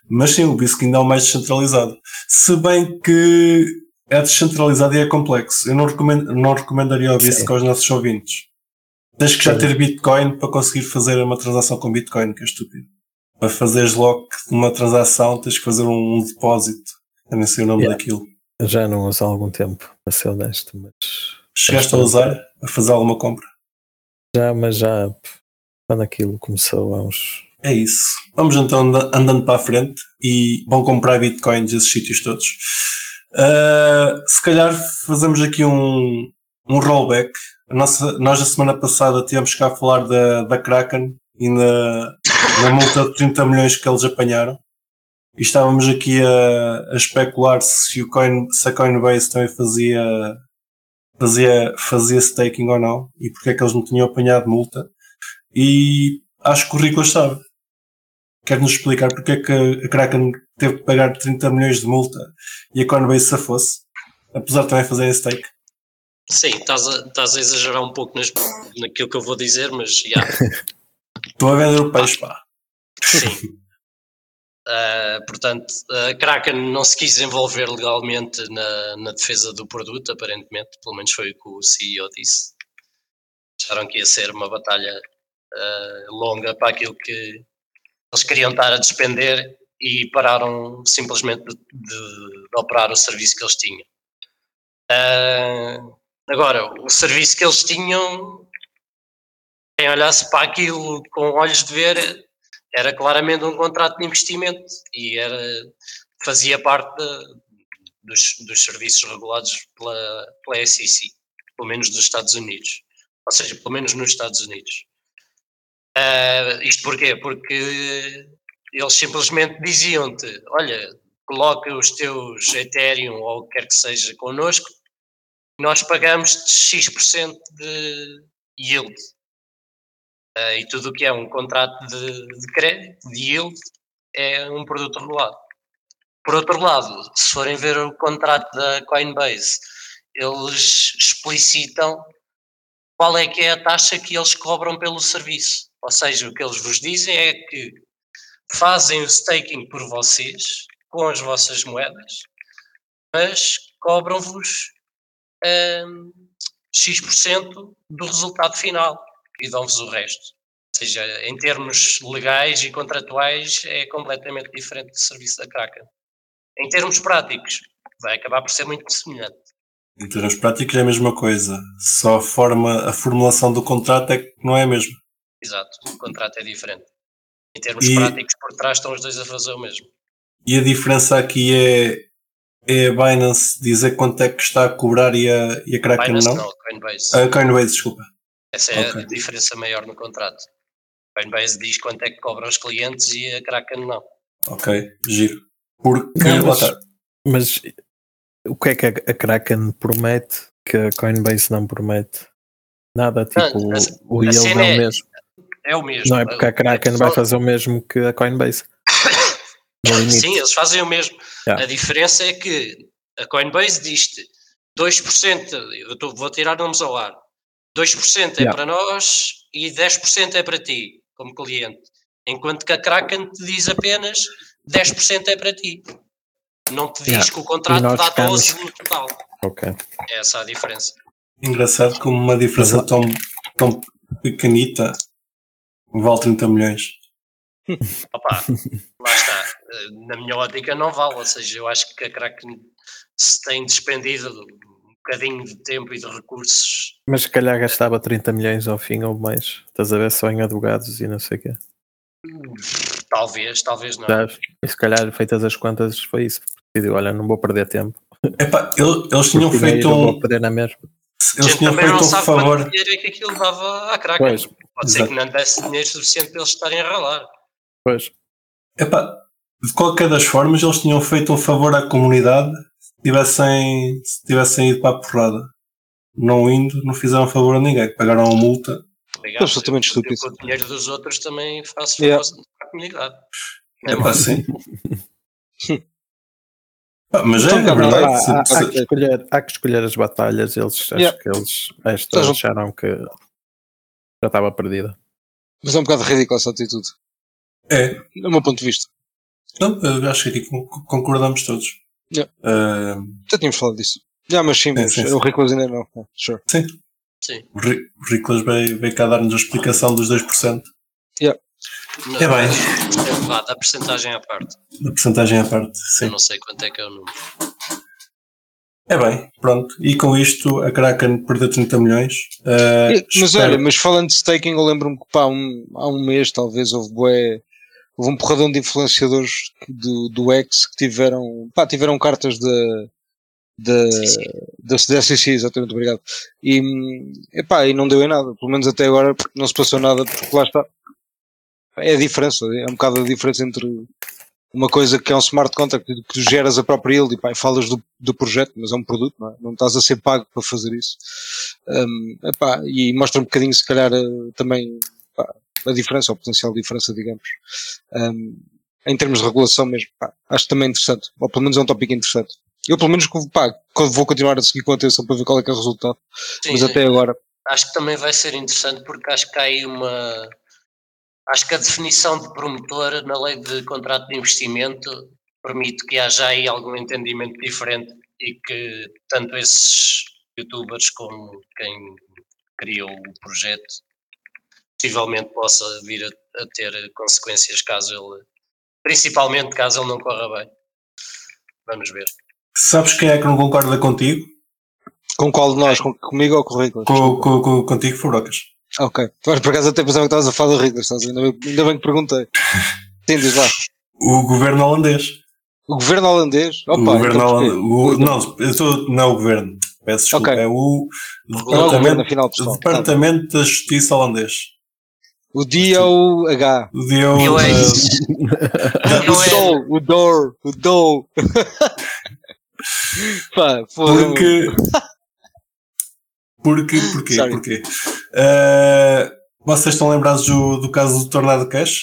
Mas sim, o BISC ainda é o mais descentralizado. Se bem que é descentralizado e é complexo. Eu não, recomendo, não recomendaria o BISC Sim. aos nossos ouvintes. Tens que já ter Bitcoin para conseguir fazer uma transação com Bitcoin, que é estúpido. Para fazeres de uma transação, tens que fazer um, depósito. Eu nem sei o nome Yeah. daquilo. Já não uso há algum tempo, para ser honesto, mas Chegaste a usar, a fazer alguma compra? já, mas já quando aquilo começou há uns. É isso. Vamos então anda- andando para a frente e vão comprar bitcoins esses sítios todos. Uh, se calhar fazemos aqui um, um rollback. Nossa, nós, a semana passada, tivemos cá a falar da, da Kraken e na, na multa de 30 milhões que eles apanharam. E estávamos aqui a, a especular se, o coin, se a Coinbase também fazia, fazia, fazia staking ou não e porque é que eles não tinham apanhado multa. E acho que o Rico sabe. Quer-nos explicar porque é que a Kraken teve que pagar 30 milhões de multa e a Coinbase se fosse, apesar de também fazerem stake. Sim, estás a, estás a exagerar um pouco nas, naquilo que eu vou dizer, mas já. Estou a vender o peixe, pá. Sim. Ah, portanto, a Kraken não se quis envolver legalmente na, na defesa do produto, aparentemente, pelo menos foi o que o CEO disse. Acharam que ia ser uma batalha ah, longa para aquilo que eles queriam estar a despender e pararam simplesmente de, de- de operar o serviço que eles tinham. Agora, o serviço que eles tinham, quem olhasse para aquilo com olhos de ver, era claramente um contrato de investimento e era, fazia parte da- dos, dos serviços regulados pela, pela SEC, pelo menos dos Estados Unidos. Ou seja, pelo menos nos Estados Unidos. Ah, isto porquê? Porque eles simplesmente diziam-te: olha, coloca os teus Ethereum ou o que quer que seja connosco, nós pagamos X% de yield. Ah, e tudo o que é um contrato de, de crédito, de yield, é um produto regulado. Por outro lado, se forem ver o contrato da Coinbase, eles explicitam qual é que é a taxa que eles cobram pelo serviço. Ou seja, o que eles vos dizem é que fazem o staking por vocês, com as vossas moedas, mas cobram-vos hum, X% do resultado final e dão-vos o resto. Ou seja, em termos legais e contratuais é completamente diferente do serviço da Kraken. Em termos práticos, vai acabar por ser muito semelhante. Em termos práticos é a mesma coisa. Só a forma, a formulação do contrato é que não é a mesma. Exato, o contrato é diferente. Em termos E- práticos, por trás estão os dois a fazer o mesmo. E a diferença aqui é, é a Binance dizer quanto é que está a cobrar e a, e a Kraken Binance não? não, Coinbase. A Coinbase, desculpa. Essa é ok. a diferença maior no contrato. Coinbase diz quanto é que cobram os clientes e a Kraken não. Ok, giro. Porque, Não, mas-. Mas o que é que a, a Kraken promete que a Coinbase não promete? Nada, tipo, Não, a- o a yield é é- o mesmo. É o mesmo. Não é porque a Kraken Só- vai fazer o mesmo que a Coinbase. No limite. Sim, eles fazem o mesmo. Yeah. A diferença é que a Coinbase diz-te 2%, eu tô- vou tirar nomes ao ar, 2% é Yeah. para nós e 10% é para ti, como cliente. Enquanto que a Kraken te diz apenas 10% é para ti. Não te diz Yeah. que o contrato dá ficamos- 12 no total. Ok. É essa a diferença. Engraçado como uma diferença tão, tão pequenita vale 30 milhões. Opa, lá está. Eh, Na minha ótica não vale, ou seja, eu acho que a Kraken se tem despendido um bocadinho de tempo e de recursos. Mas se calhar gastava 30 milhões ao fim ou mais. Estás a ver só em advogados e não sei o quê. Talvez, talvez não. Sabes? E se calhar, feitas as contas, foi isso. Decidiu, olha, não vou perder tempo. Epá, ele- eles tinham Porque feito um. vou perder na mesma. A Eles gente tinham também não feito um sabe favor. quanto dinheiro é que aquilo dava à Kraken. Pois, Pode ser exato. que não desse dinheiro suficiente para eles estarem a ralar. Pois. Epá, de qualquer das formas, eles tinham feito um favor à comunidade tivessem, se tivessem ido para a porrada. Não indo, não fizeram favor a ninguém. Pagaram a multa. Obrigado. Absolutamente estúpido. Com o dinheiro dos outros também faço Yeah. favor para a comunidade. É É pá, sim. Ah, mas é, Então, é verdade. Há, Se- há- há se- que escolher, há que escolher as batalhas. Eles, acho Yeah. que eles esta acharam que já estava perdida. Mas é um bocado ridícula essa atitude. É, Do meu ponto de vista. Não, eu acho que aqui con- concordamos todos. Yeah. Ah, Já tínhamos falado disso. Já, mas sim, mas sim, sim. o Ricolas ainda não. Sure. Sim. o Ri- o Riclas veio, veio cá dar-nos a explicação dos 2%, Não, É bem. é, vá, da percentagem à parte. da porcentagem à parte. Eu Sim. não sei quanto é que é o número. É bem, pronto. E com isto a Kraken perdeu 30 milhões. E- mas espero- olha, mas falando de staking, eu lembro-me que pá, um, há um mês talvez houve bué, houve um porradão de influenciadores do, do X que tiveram, pá, tiveram cartas da da da da exatamente, obrigado. E, epá, e não deu em nada, pelo menos até agora não se passou nada, porque lá está. É a diferença, é um bocado a diferença entre uma coisa que é um smart contract que tu geras a própria yield e pá, e falas do, do projeto, mas é um produto, não, é? não estás a ser pago para fazer isso. Um, epá, e mostra um bocadinho, se calhar, eh, também pá, a diferença, ou potencial diferença, digamos. Um, em termos de regulação mesmo, pá, acho também interessante, ou pelo menos é um tópico interessante. Eu, pelo menos, pá, vou continuar a seguir com atenção para ver qual é que é o resultado, Sim, mas sim. até agora, Acho que também vai ser interessante porque acho que há aí uma. Acho que a definição de promotor na lei de contrato de investimento permite que haja aí algum entendimento diferente e que tanto esses youtubers como quem criou o projeto possivelmente possa vir a, a ter consequências caso ele, principalmente caso ele não corra bem. Vamos ver. Sabes quem é que não concorda contigo? com qual de nós? Com, comigo ou com o Ricolas? Com, com, com- contigo, Furocas. Ok. Mas por acaso até pensava que estavas a falar do ver? ainda, bem, ainda bem que perguntei. Sim, diz lá. O governo holandês. O governo holandês? Opa, o governo então holandês. o- não, eu estou, não é o governo. Peço desculpa. Ok. É o Não é o governo, departamento, afinal, departamento da Justiça holandês. O DOH. O Deu. Eu é eh, isso. O Eu é- DOL, o DOR, o DOL. Pá, foda Porque. Porque, porquê? Sorry. Porquê? Eh, vocês estão lembrados do, do caso do Tornado Cash?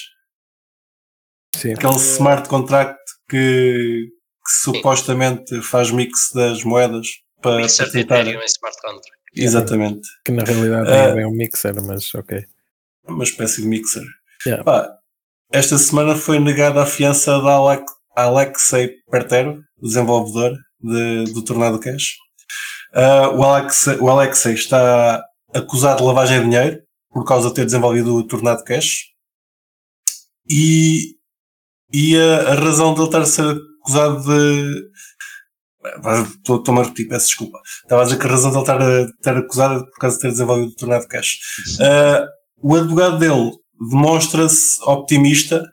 Sim. Aquele smart contract que, que supostamente faz mix das moedas para, Mixer para de. Ethereum em smart contract. Exatamente. Que na realidade Ah. é bem um mixer, mas ok. Uma espécie de mixer. Yeah. Pá, esta semana foi negada a fiança da Alex, Alexei Pertero, desenvolvedor de- do Tornado Cash. Ah, o, Alexei, o Alexei está acusado de lavagem de dinheiro por causa de ter desenvolvido o Tornado Cash. E, e a, a razão dele estar a ser acusado de. Estou- Estou-me a repetir, peço desculpa. Estava a dizer que a razão dele estar, a, estar acusado é por causa de ter desenvolvido o Tornado Cash. Ah, o advogado dele demonstra-se optimista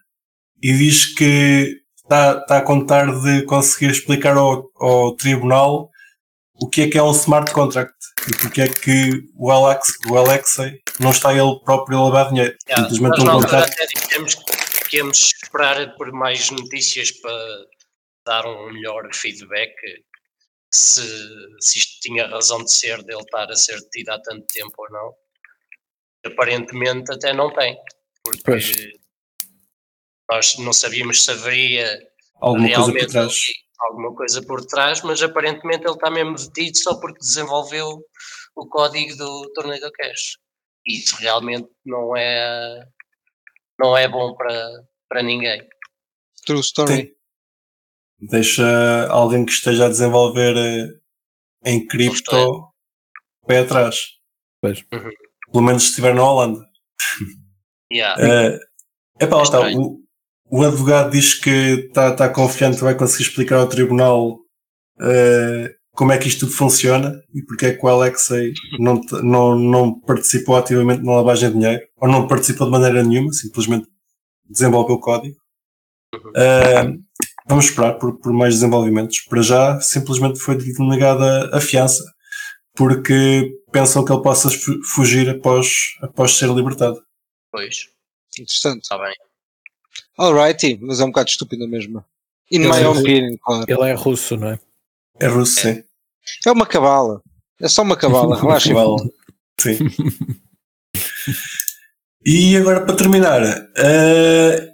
e diz que está, está a contar de conseguir explicar ao, ao tribunal o que é que é um smart contract e porque é que o, Alex, o Alexei não está ele próprio a lavar dinheiro. Yeah, Simplesmente um contrato. que íamos esperar por mais notícias para dar um melhor feedback se, se isto tinha razão de ser dele estar a ser detido há tanto tempo ou não. Aparentemente até não tem, porque Pois. nós não sabíamos se haveria Alguma coisa por realmente trás. alguma coisa por trás, mas aparentemente ele está mesmo detido só porque desenvolveu o código do Tornado Cash. E isso realmente não é não é bom para, para ninguém. True story. Sim. Deixa alguém que esteja a desenvolver eh, em cripto pé atrás. Pois. Uhum. Pelo menos se estiver na Holanda. Yeah. É epá, lá está. O, o advogado diz que está tá confiante que vai conseguir explicar ao tribunal eh, como é que isto tudo funciona e porque é que o Alexei não, não, não participou ativamente na lavagem de dinheiro ou não participou de maneira nenhuma, simplesmente desenvolveu o código. Eh, vamos esperar por, por mais desenvolvimentos. Para já, simplesmente foi negada a fiança porque pensam que ele possa fu- fugir após, após ser libertado. Pois, Interessante. está bem. Alrighty, mas é um bocado estúpido mesmo. In Ele my é- opinion, claro. Ele é russo, não é? É russo, sim. É uma cabala. É só uma cabala, relaxa. Vale. Sim. e agora para terminar, eh,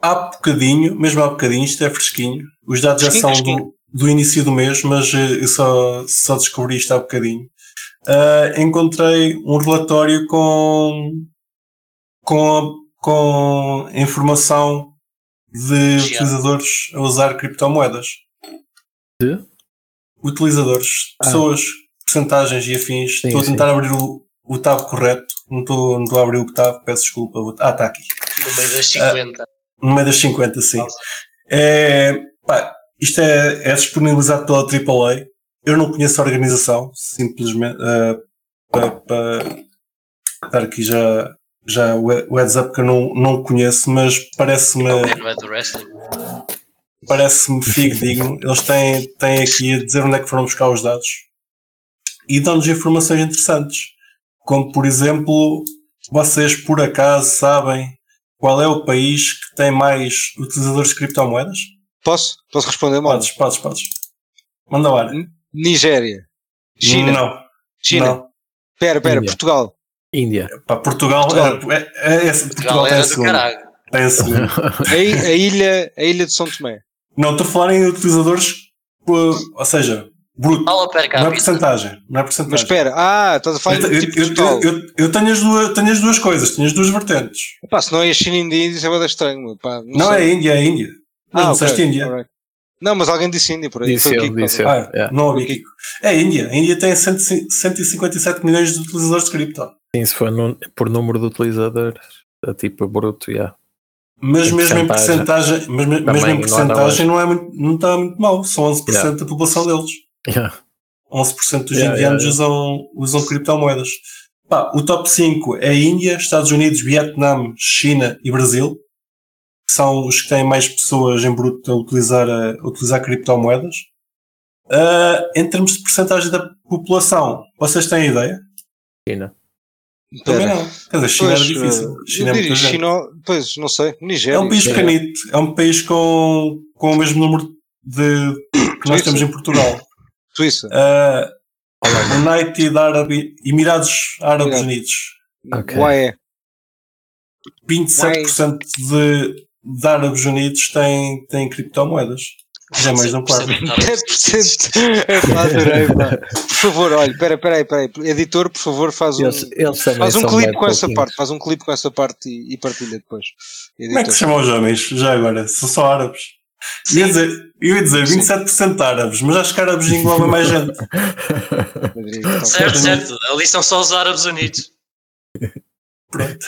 há bocadinho, mesmo há bocadinho, isto é fresquinho. Os dados já são fresquinho. do, do início do mês, mas eh, eu só, só descobri isto há bocadinho. Eh, encontrei um relatório com, com, com informação de utilizadores a usar criptomoedas. De? Utilizadores, Ah. pessoas, percentagens e afins. Sim, estou a sim. tentar abrir o, o tab correto. Não estou, não estou a abrir o tab, peço desculpa. Ah, está aqui. No meio das 50. No meio das 50, sim. É, pá, isto é, é disponibilizado pela AAA. Eu não conheço a organização, simplesmente ah, para, para dar aqui já, já o he- o heads up que eu não, não conheço, mas parece-me parece-me fidedigno. Eles têm, têm aqui a dizer onde é que foram buscar os dados e dão-nos informações interessantes. Como, por exemplo, vocês por acaso sabem qual é o país que tem mais utilizadores de criptomoedas? Posso? Posso responder, mano? Podes, podes, podes. Manda lá. Nigéria. China. Não. China. Não. Pera, pera, Índia. Portugal. Índia. Pá, Portugal, Portugal. É, é, é, Portugal Galera do segunda. caralho. Tem a. A, ilha, a ilha de São Tomé. Não, estou a falar em utilizadores, ou seja, bruto. Fala per Não é porcentagem. Não é Mas porcentagem. espera, ah, estás a falar Eu, de eu, tipo eu, total. eu, eu- eu tenho, as duas, tenho as duas coisas, tenho as duas vertentes. Pá, se não é a China e a Índia, isso é bada estranho. Pá, não Não, é a Índia, é a Índia. Não, Ah, disseste Índia. alright. Não, mas alguém disse Índia por aí. Disse que disse. Ah, Yeah. não ouvi Kiko. É a Índia. A Índia tem 100 157 milhões de utilizadores de cripto. Sim, se for por número de utilizadores, é tipo bruto, já. Mas Em mesmo em percentagem. porcentagem, mas mesmo em porcentagem não, é muito, não está muito mal. São 11% Yeah. da população deles. Yeah. 11% dos Yeah, indianos yeah, Usam, usam criptomoedas. Pá, o top 5 é Índia, Estados Unidos, Vietnã, China e Brasil. Que São os que têm mais pessoas em bruto a utilizar, a, a utilizar criptomoedas. Ah, em termos de porcentagem da população, vocês têm ideia? China. Também Espera. não. Quer dizer, China Pois, era difícil. eh, China eu é diria muita gente. China, pois, não sei. Nigéria. É um país pequenito, é um país com, com o mesmo número de que nós temos em Portugal. Suíça. Uh, United Arab, Emirados Árabes é. Unidos. Ok. Ué, 27% de, de Árabes Unidos têm, têm criptomoedas. Já é mais um quarto. 10%. É pá, adorei, pá. Por favor, olha, espera, espera aí, espera aí. Editor, por favor, faz um, Eles, eles faz um clipe com essa pouquinhos. parte. Faz um clipe com essa parte e, e partilha depois. Como é que Editor. se chamam os homens? Já agora, são só árabes. Eu ia dizer, eu ia dizer 27% árabes, mas acho que árabes engloba mais gente. Tá. Certo, certo. Ali são só os Árabes Unidos. Pronto.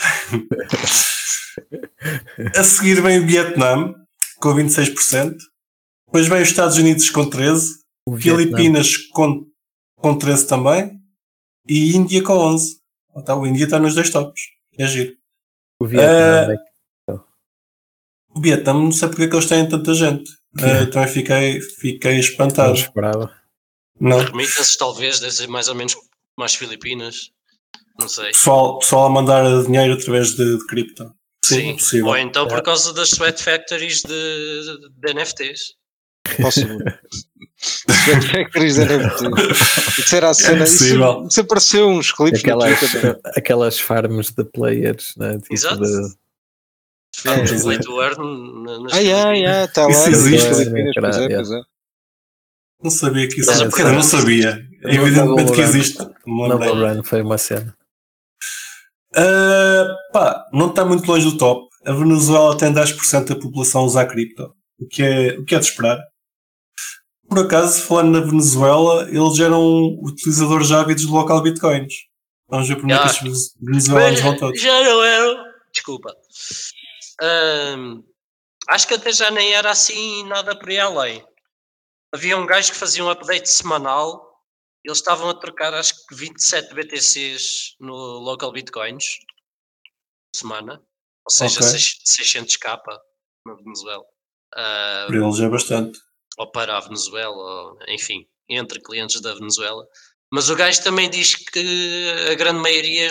A seguir vem o Vietnã, com 26%. Depois vem os Estados Unidos com 13%. O Vietnã. Filipinas com, com 13 também. E Índia com 11. Então, o Índia está nos dois tops. É giro. O Vietnã. É- O Vietnã, não sei porque é que eles têm tanta gente. Eh, também fiquei, fiquei não espantado. esperava. Não. Permitem-se, talvez, deve ser mais ou menos as Filipinas. Não sei. Pessoal, pessoal a mandar dinheiro através de, de cripto. Sim, é possível. Ou então por É. causa das sweat factories de, de NFTs. Possível. Sweat Factories da NFT. Isso era a cena. Isso, possível. isso apareceu uns clipes Aquelas, Twitter. aquelas farms de players, né? Tipo Exato. de, Faz É. play to earn na- nas Ah, yeah, yeah, está lá. Isso existe. Pois é, pois é. Não sabia que isso era. Eu não sabia. Não Evidentemente que existe. Não. Run foi uma cena. Uh, pá, não está muito longe do top. A Venezuela tem 10% da população a usar cripto, o que, é, o que é de esperar. Por acaso, falando na Venezuela, eles eram utilizadores ávidos do local bitcoins. Vamos ver como é que Ah. estes venezuelanos vão todos. já não eram. Desculpa. Ahm, acho que até já nem era assim nada por aí além. Havia um gajo que fazia um update semanal. Eles estavam a trocar acho que 27 BTCs no local bitcoins por semana. Ou seja, Ok. 600k na Venezuela. Ah, Para eles é bastante. ou para a Venezuela, ou, enfim, entre clientes da Venezuela. Mas o gajo também diz que a grande maioria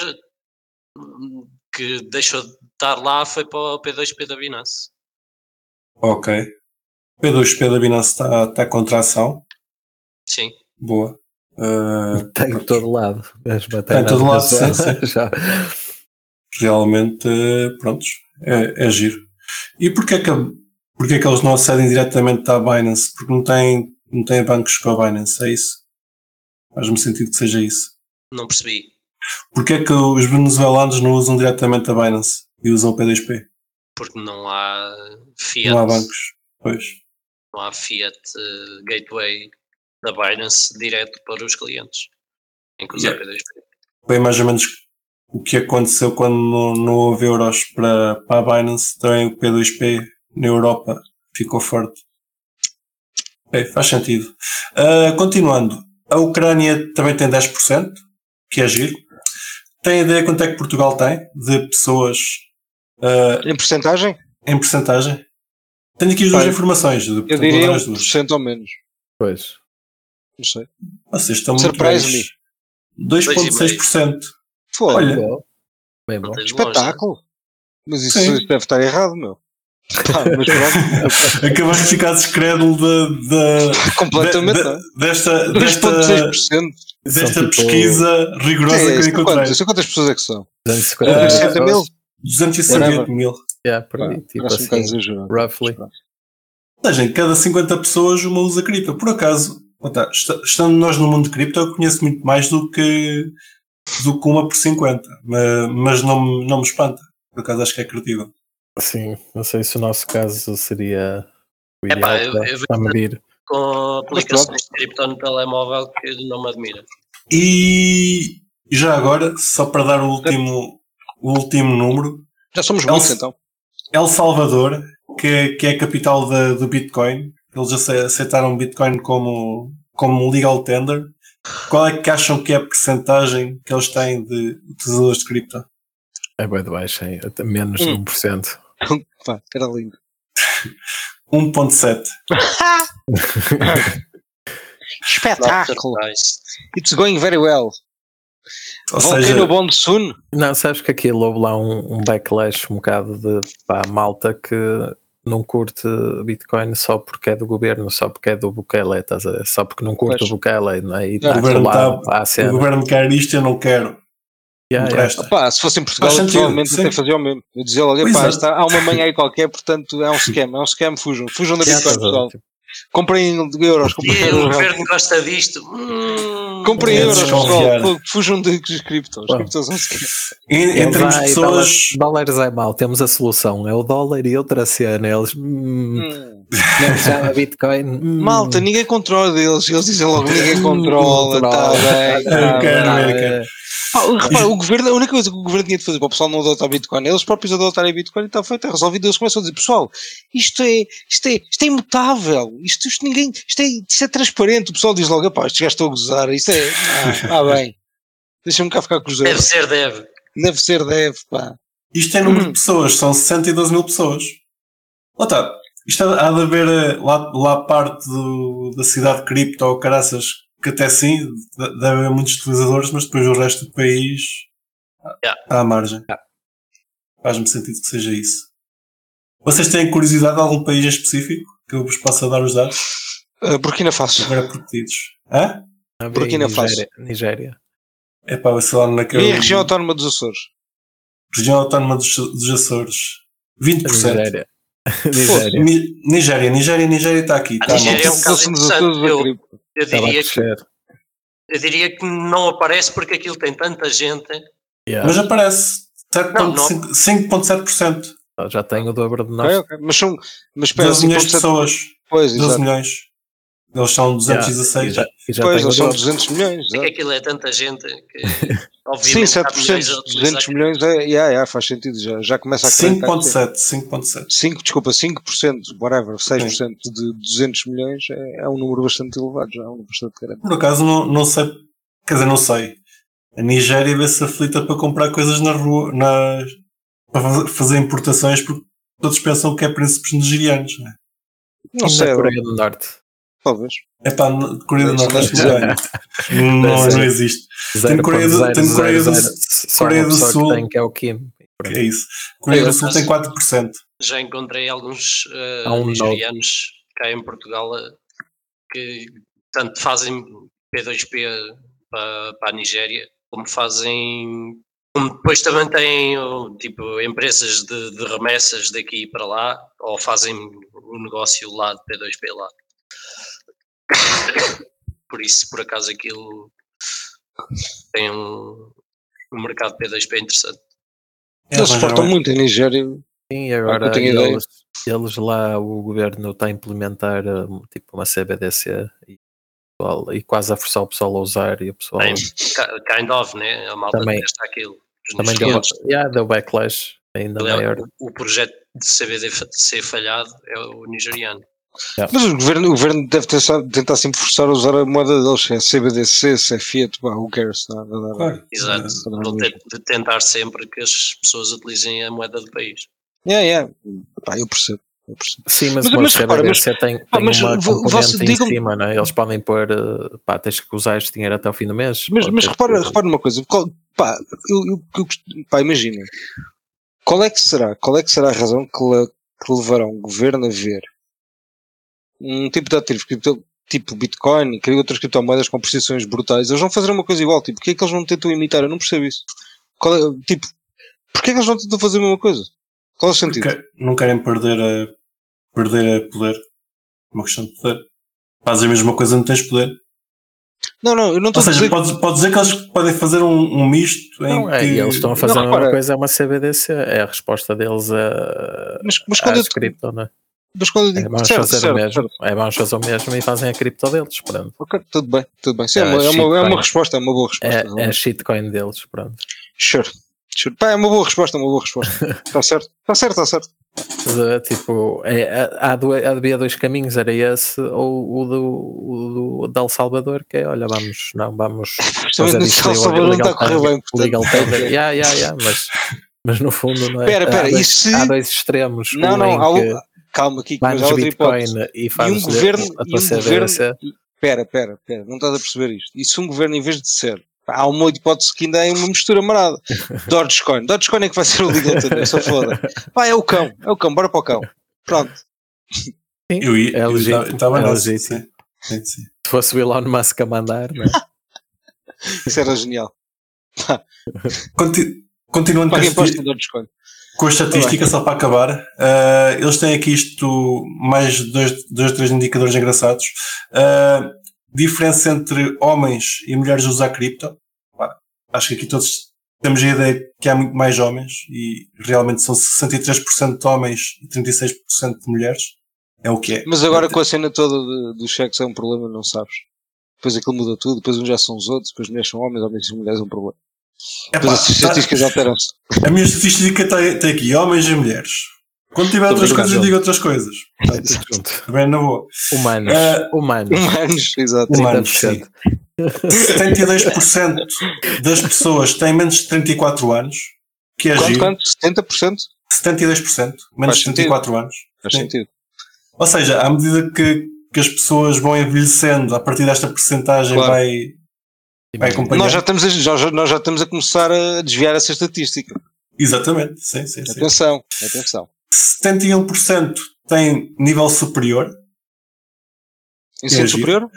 que deixou de estar lá foi para o P2P da Binance. Ok. P2P da Binance está, está com tração. Sim. Boa. Uh, Tem em todo lado. As Tem em todo lado, sim, sim. Já. realmente, prontos, é, é giro. E porquê que, porquê que eles não acedem diretamente à Binance? Porque não têm, não têm bancos com a Binance, é isso? Faz-me sentido que seja isso. Não percebi. Porquê é que os venezuelanos não usam diretamente a Binance e usam o P2P? Porque não há Fiat. Não há bancos. Pois. não há Fiat uh, Gateway da Binance direto para os clientes. Em que usar Yeah. P2P. Foi mais ou menos o que aconteceu quando não, não houve euros para, para a Binance. Também o P2P na Europa ficou forte. Ok, faz sentido. Ah, continuando. A Ucrânia também tem 10%, que é giro. Tem ideia quanto é que Portugal tem de pessoas ah, Em porcentagem? em porcentagem? Tenho aqui as duas Pai, informações. de- Eu diria vou dar um as duas. por cento ou menos. Pois. Não sei. Vocês estão muito Surprise bem. 2,6%. Foda. Olha. Bem bom. Espetáculo. Mas isso, Sim. isso deve estar errado, meu. Pá, mas pronto, acabaste de ficar descrédulo de, de, completamente. de- não é? desta, desta, 3,6%. desta tipo pesquisa rigorosa É, que eu encontrei. quantas, quantas pessoas é que são? 250 Eh, 60 mil? 270 mil. Yeah, por aí, Pá, tipo um assim, roughly. Ou seja, em cada 50 pessoas uma usa cripto. Por acaso, tá, esta- estando nós no mundo de cripto, eu conheço muito mais do que, do que uma por 50. Mas, mas não, me- não me espanta. Por acaso acho que é credível. Sim, não sei se o nosso caso seria o ideal Epá, eu- eu- para medir. Com aplicações de cripto no telemóvel que não me admira. E já agora, só para dar o último, o último número, Já somos É muitos então. El Salvador, que, que é a capital da- do Bitcoin, eles ace- aceitaram Bitcoin como, como legal tender. Qual é que acham que é a percentagem que eles têm de utilizadores de cripto? É bem de baixo, hein? Até menos de Hum. 1%. Pá, era lindo. 1.7. Espetáculo. It's going very well. Ou Volcano seja, Bond soon. Não, sabes que aquilo houve lá um, um backlash um bocado de pá, malta que não curte Bitcoin só porque é do governo, só porque é do Bukele, estás a ver? Só porque não curte Pois. o Bukele, não é? E o está governo colado está- à o cena. governo quer isto, eu não quero. Yeah, não yeah. Pá, se fosse em Portugal, Faz eu sentido, provavelmente até fazia o mesmo. Eu dizia logo, pá, é. está, há uma manhã aí qualquer, portanto é um scam, é um scam, fujam. Fujam da Bitcoin. Tipo, Comprem euros, comprem E o euros. governo gosta disto. Hum, Comprem É euros, pessoal. Fujam de criptos. Bom. Termos de ai, pessoas, dólares, dólares é mau, temos a solução, é o dólar e outra cena. Eles hum, Hum. não se chama Bitcoin. hum, Malta, ninguém controla deles. Eles dizem logo, ninguém controla, tá bem. Tá bem. Repara, o governo, a única coisa que o governo tinha de fazer para o pessoal não adotar Bitcoin, eles próprios adotarem Bitcoin e está feito, é resolvido. Eles começam a dizer, pessoal, isto é, isto é, isto é imutável, isto, isto ninguém, isto é, isto é transparente. O pessoal diz logo, pá, estes gajos estão a gozar, isto é, ah, ah bem, deixa-me cá ficar com os Deve euros. ser, deve. Deve ser, deve, pá. isto é número Hum. de pessoas, são 62 mil pessoas. Lá está. Isto há há de haver eh, lá, lá parte do- da cidade cripto ou caraças que até sim, de- deve haver muitos utilizadores, mas depois o resto do país Yeah. está à margem. Faz-me sentido que seja isso. Vocês têm curiosidade de algum país em específico que eu vos possa dar os dados? Ah, Burkina Faso. Agora. Hã? Burkina Nigéria, Nigéria. É pá, vai ser lá naquele. E a região autónoma dos Açores. região autónoma dos, dos Açores. 20%. Nigéria. Nigéria. Ni- Nigéria, Nigéria, Nigéria está aqui. Tá Nigéria é um caso interessante. Eu-. Eu diria, que, eu diria que não aparece porque aquilo tem tanta gente. Yeah. Mas aparece. Não, não. 7.5 5.7%. Já tenho o dobro de nós. ok. Mas são, mas espera, 12 milhões de 5.7 pessoas. Pois, 12 exato. milhões. Eles são Yeah, 216. E já, e já Pois, eles são dobro. 200 milhões. É que aquilo é tanta gente que, Sim, obviamente, há 7%, milhões a utilizar 200 milhões, é, yeah, yeah, faz sentido, já, já começa a acreditar que sim. 5.7. 5.7. 5, desculpa, 5%, whatever, 6% de 200 milhões é, é um número bastante elevado, já é um número bastante grande. Por acaso não, não sei. Quer dizer, não sei. A Nigéria vê-se aflita para comprar coisas na rua. Na, para fazer- importações porque todos pensam que é príncipes nigerianos. Né? Não E sei, na Coreia do Norte. Talvez. É pá, Coreia do Norte acho que já não, não, existe. Tem Coreia do- tem Coreia do- 0.000, só Coreia do Sul. Que tem, que é o Kim. É isso. Coreia do Sul tem acaso- 4%. Já encontrei alguns eh, Há um nigerianos cá em Portugal eh, que tanto fazem P2P para, para a Nigéria, como fazem. Como depois também têm tipo, empresas de, de remessas daqui para lá, ou fazem um negócio lá de P2P lá. Por isso, por acaso, aquilo tem um, um mercado P2P interessante. Eles exportam muito em Nigéria. Sim, agora eles, eles, lá, o governo está a implementar um, tipo uma CBDC e, e, quase a forçar o pessoal a usar e o pessoal. Tem, kind of, né? A malta também, testa aquilo. Também deu, yeah, deu backlash ainda maior. O, o projeto de CBDC falhado é o nigeriano. Yeah. Mas o governo, o governo deve tentar, tentar sempre forçar a usar a moeda deles, se é CBDC, se é Fiat, bah, who cares? Não, não, não, claro. Exato, de tentar sempre que as pessoas utilizem a moeda do país. Yeah, yeah. Pá, eu percebo. Eu percebo. Sim, mas, mas, mas, repara, mas tem, tem pá, mas, uma componente em digam... cima, não é? Eles podem pôr, eh, pá, tens que usar este dinheiro até o fim do mês. Mas, mas repara, que... repara numa coisa, pá, eu, eu, eu, pá, imagina, qual é que será, qual é que será a razão que, le, que levará um governo a ver um tipo de ativos, tipo Bitcoin e outras criptomoedas com precisões brutais, eles vão fazer uma coisa igual. Tipo, porquê é que eles não tentam imitar? Eu não percebo isso. Qual é, tipo, porquê é que eles não tentam fazer a mesma coisa? Qual é o sentido? Porque não querem perder a, perder a poder. Uma questão de poder. Fazem a mesma coisa, não tens poder. Não, não, eu não estou Ou seja, pode, pode dizer que eles podem fazer um, um misto em não, é, que... eles estão a fazer não, a mesma coisa, é uma CBDC, é a resposta deles a, mas, mas quando a eu, cripto, não é? Mas quando eu digo, é, vamos certo, fazer certo, o mesmo. certo. É, vamos fazer o mesmo e fazem a cripto deles, pronto. Ok, tudo bem, tudo bem. Sim, é, uma, é, uma, é uma resposta, é uma boa resposta. É, é a shitcoin deles, pronto. Sure. sure. Pá, é uma boa resposta, é uma boa resposta. Está certo, está certo, está certo. Tipo, é, há, dois, havia dois caminhos, era esse ou o do, o do, El Salvador, que é, olha, vamos, não, vamos fazer isto El Salvador não está a correr bem, portanto. Legal tender. yeah, yeah, yeah, mas, mas no fundo não é. Pera, pera, há, dois, se... há dois extremos. Não, não, há um calma aqui, mas há outra hipótese. E, e um governo, e um governo, pera, pera, pera, não estás a perceber isto. E se um governo, em vez de ser, há uma hipótese que ainda é uma mistura marada. Dogecoin, Dogecoin é que vai ser o legal também, só foda. Pá, é o cão, é o cão, bora para o cão. Pronto. Sim, eu ia, é legítimo. Estava é legítimo. Sim, sim. Se fosse o Elon Musk a mandar, não é? Isso era genial. Conti continuando com, este. Com a estatística, só para acabar, uh, eles têm aqui isto, mais dois, dois três indicadores engraçados. Uh, diferença entre homens e mulheres a usar cripto. Acho que aqui todos temos a ideia que há muito mais homens e realmente são 63% de homens e 36% de mulheres. É o que é. Mas agora com a cena toda dos cheques é um problema, não sabes? Depois aquilo muda tudo, depois uns já são os outros, depois mulheres são homens, homens e mulheres é um problema. Depois as estatísticas tá, alteram-se. A minha estatística tem, tem aqui homens e mulheres. Quando tiver outras coisas, eu digo outras coisas. Também não vou. Humanos. Uh, humanos. Humanos, exato. Humanos, sim. 72% das pessoas têm menos de 34 anos. Que é quanto, quanto? 70%? 72%. Menos de 34 anos. Faz sim. sentido. Ou seja, à medida que, que as pessoas vão envelhecendo, a partir desta porcentagem claro. vai. Nós já, estamos a, já, nós já estamos a começar a desviar essa estatística. Exatamente, sim, sim. Atenção, sim. atenção. 71% tem nível superior. Ensino superior?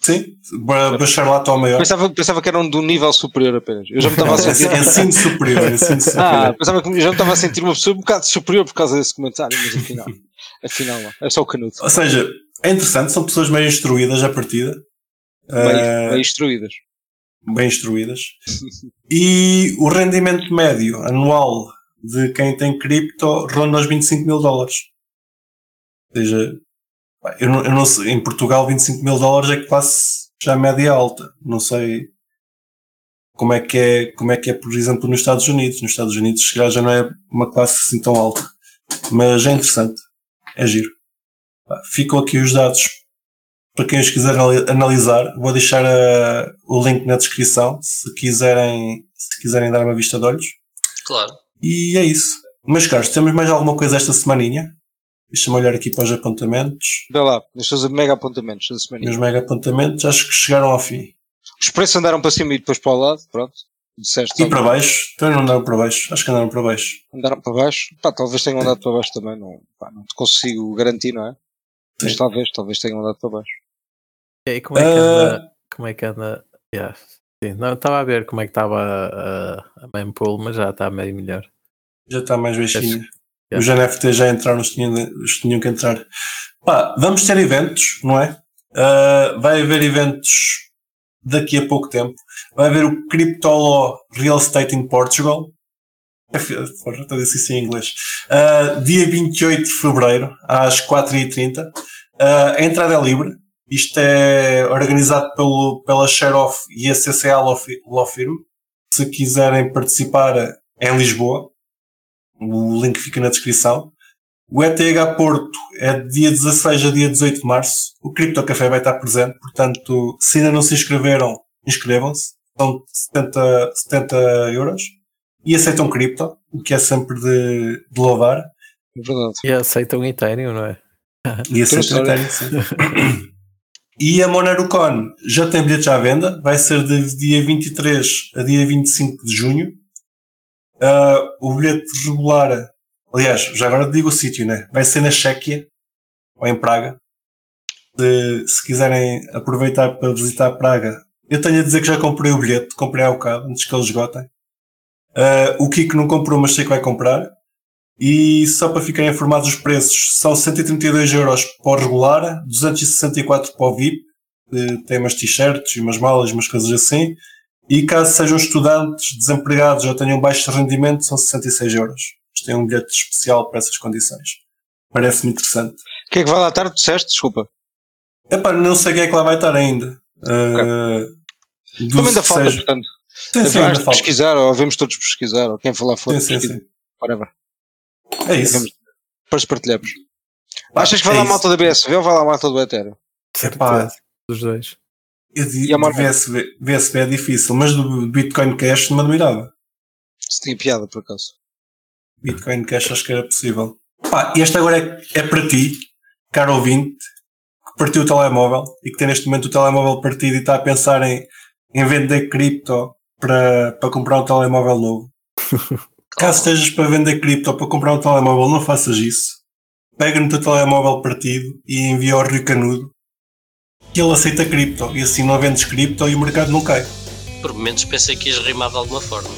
Sim, bacharelato ao maior. Pensava, pensava que eram do nível superior apenas. Eu já me estava a sentir. ensino superior, ensino superior. Ah, pensava que já me estava a sentir uma pessoa um bocado superior por causa desse comentário, mas afinal, afinal não. É só o canudo. Ou seja, é interessante, são pessoas bem instruídas à partida. Bem, uh, bem instruídas. Bem instruídas. e o rendimento médio anual de quem tem cripto ronda os 25 mil dólares. Ou seja, eu não, eu não sei, em Portugal 25 mil dólares é classe já média alta. Não sei como é que é, como é que é, por exemplo, nos Estados Unidos. Nos Estados Unidos, se calhar, já não é uma classe assim tão alta. Mas é interessante. É giro. Ficam aqui os dados para quem os quiser analisar. Vou deixar a, o link na descrição se quiserem, se quiserem dar uma vista de olhos. Claro. E é isso. Meus caros, temos mais alguma coisa esta semaninha? Deixa-me olhar aqui para os apontamentos. Vê lá, os seus mega apontamentos da semana. Os mega apontamentos acho que chegaram ao fim. Os preços andaram para cima e depois para o lado, pronto. Disseste e para baixo? Então não andaram para baixo. Acho que andaram para baixo. Andaram para baixo? Pá, talvez tenham andado para baixo também. Não, pá, não te consigo garantir, não é? Mas talvez, talvez tenham andado para baixo. E aí, como é que anda? Como é que anda? Yeah. Sim, não, estava a ver como é que estava a, a mempool, mas já está meio melhor. Já está mais baixinho. Yeah. Os NFT já entraram, os tinham, os tinham que entrar. Pá, vamos ter eventos, não é? Uh, vai haver eventos daqui a pouco tempo. Vai haver o Cryptolo Real Estate in Portugal. É, estou a dizer isso em inglês. Uh, dia 28 de fevereiro, às 4h30. Uh, a entrada é livre. Isto é organizado pelo, pela Share Off e a CCA Law Fi- Law Firm. Se quiserem participar, é em Lisboa. O link fica na descrição. O ETH Porto é de dia 16 a dia 18 de março. O Cripto Café vai estar presente, portanto, se ainda não se inscreveram, inscrevam-se. São 70, 70 euros. E aceitam cripto, o que é sempre de, de louvar. É verdade. E aceitam Ethereum, não é? E aceitam. Ethereum, sim. E a MoneroCon já tem bilhetes à venda. Vai ser de dia 23 a dia 25 de junho. Ah, o bilhete regular, aliás, já agora digo o sítio, né? Vai ser na Chequia ou em Praga. Se quiserem aproveitar para visitar Praga, eu tenho a dizer que já comprei o bilhete, comprei há bocado, antes que eles esgotem. Ah, o Kiko não comprou, mas sei que vai comprar. E só para ficarem informados os preços, são 132 euros para o regular, 264 para o VIP, que tem umas t-shirts umas malas, umas coisas assim. E caso sejam estudantes, desempregados ou tenham baixo rendimento, são 66 euros. Isto é um bilhete especial para essas condições. Parece-me interessante. O que é que vai lá tarde? Disseste? Desculpa. Epá, não sei quem é que lá vai estar ainda. Uh, dos Também ainda falta, sejam- portanto. Sim, sim, ainda falta. pesquisar, ou vemos todos pesquisar, ou quem falar for Sim, sim, sim. Whatever. É isso. Vamos- Depois partilhamos. Pá, Achas que vai é lá a malta da BSV ou vai lá a malta do Ethereum? Epá, Certeza. Dos dois. eu digo, E a? VSB, VSB é difícil, mas do Bitcoin Cash não me admirava. Se tinha piada, por acaso. Bitcoin Cash acho que era possível. Pá, este agora é, é para ti, caro ouvinte, que partiu o telemóvel e que tem neste momento o telemóvel partido e está a pensar em, em vender cripto para, para comprar um telemóvel novo. Caso estejas para vender cripto ou para comprar um telemóvel, não faças isso. Pega no teu telemóvel partido e envia ao Rio Canudo que ele aceita cripto e assim não vendes cripto e o mercado não cai. Por momentos pensei que ias rimar de alguma forma.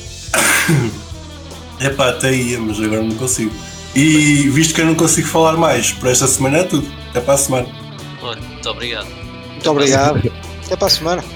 Epá, até ia, mas agora não consigo. E visto que eu não consigo falar mais, por esta semana é tudo. Até para a semana. Olha, muito obrigado. Muito obrigado. Até para a semana.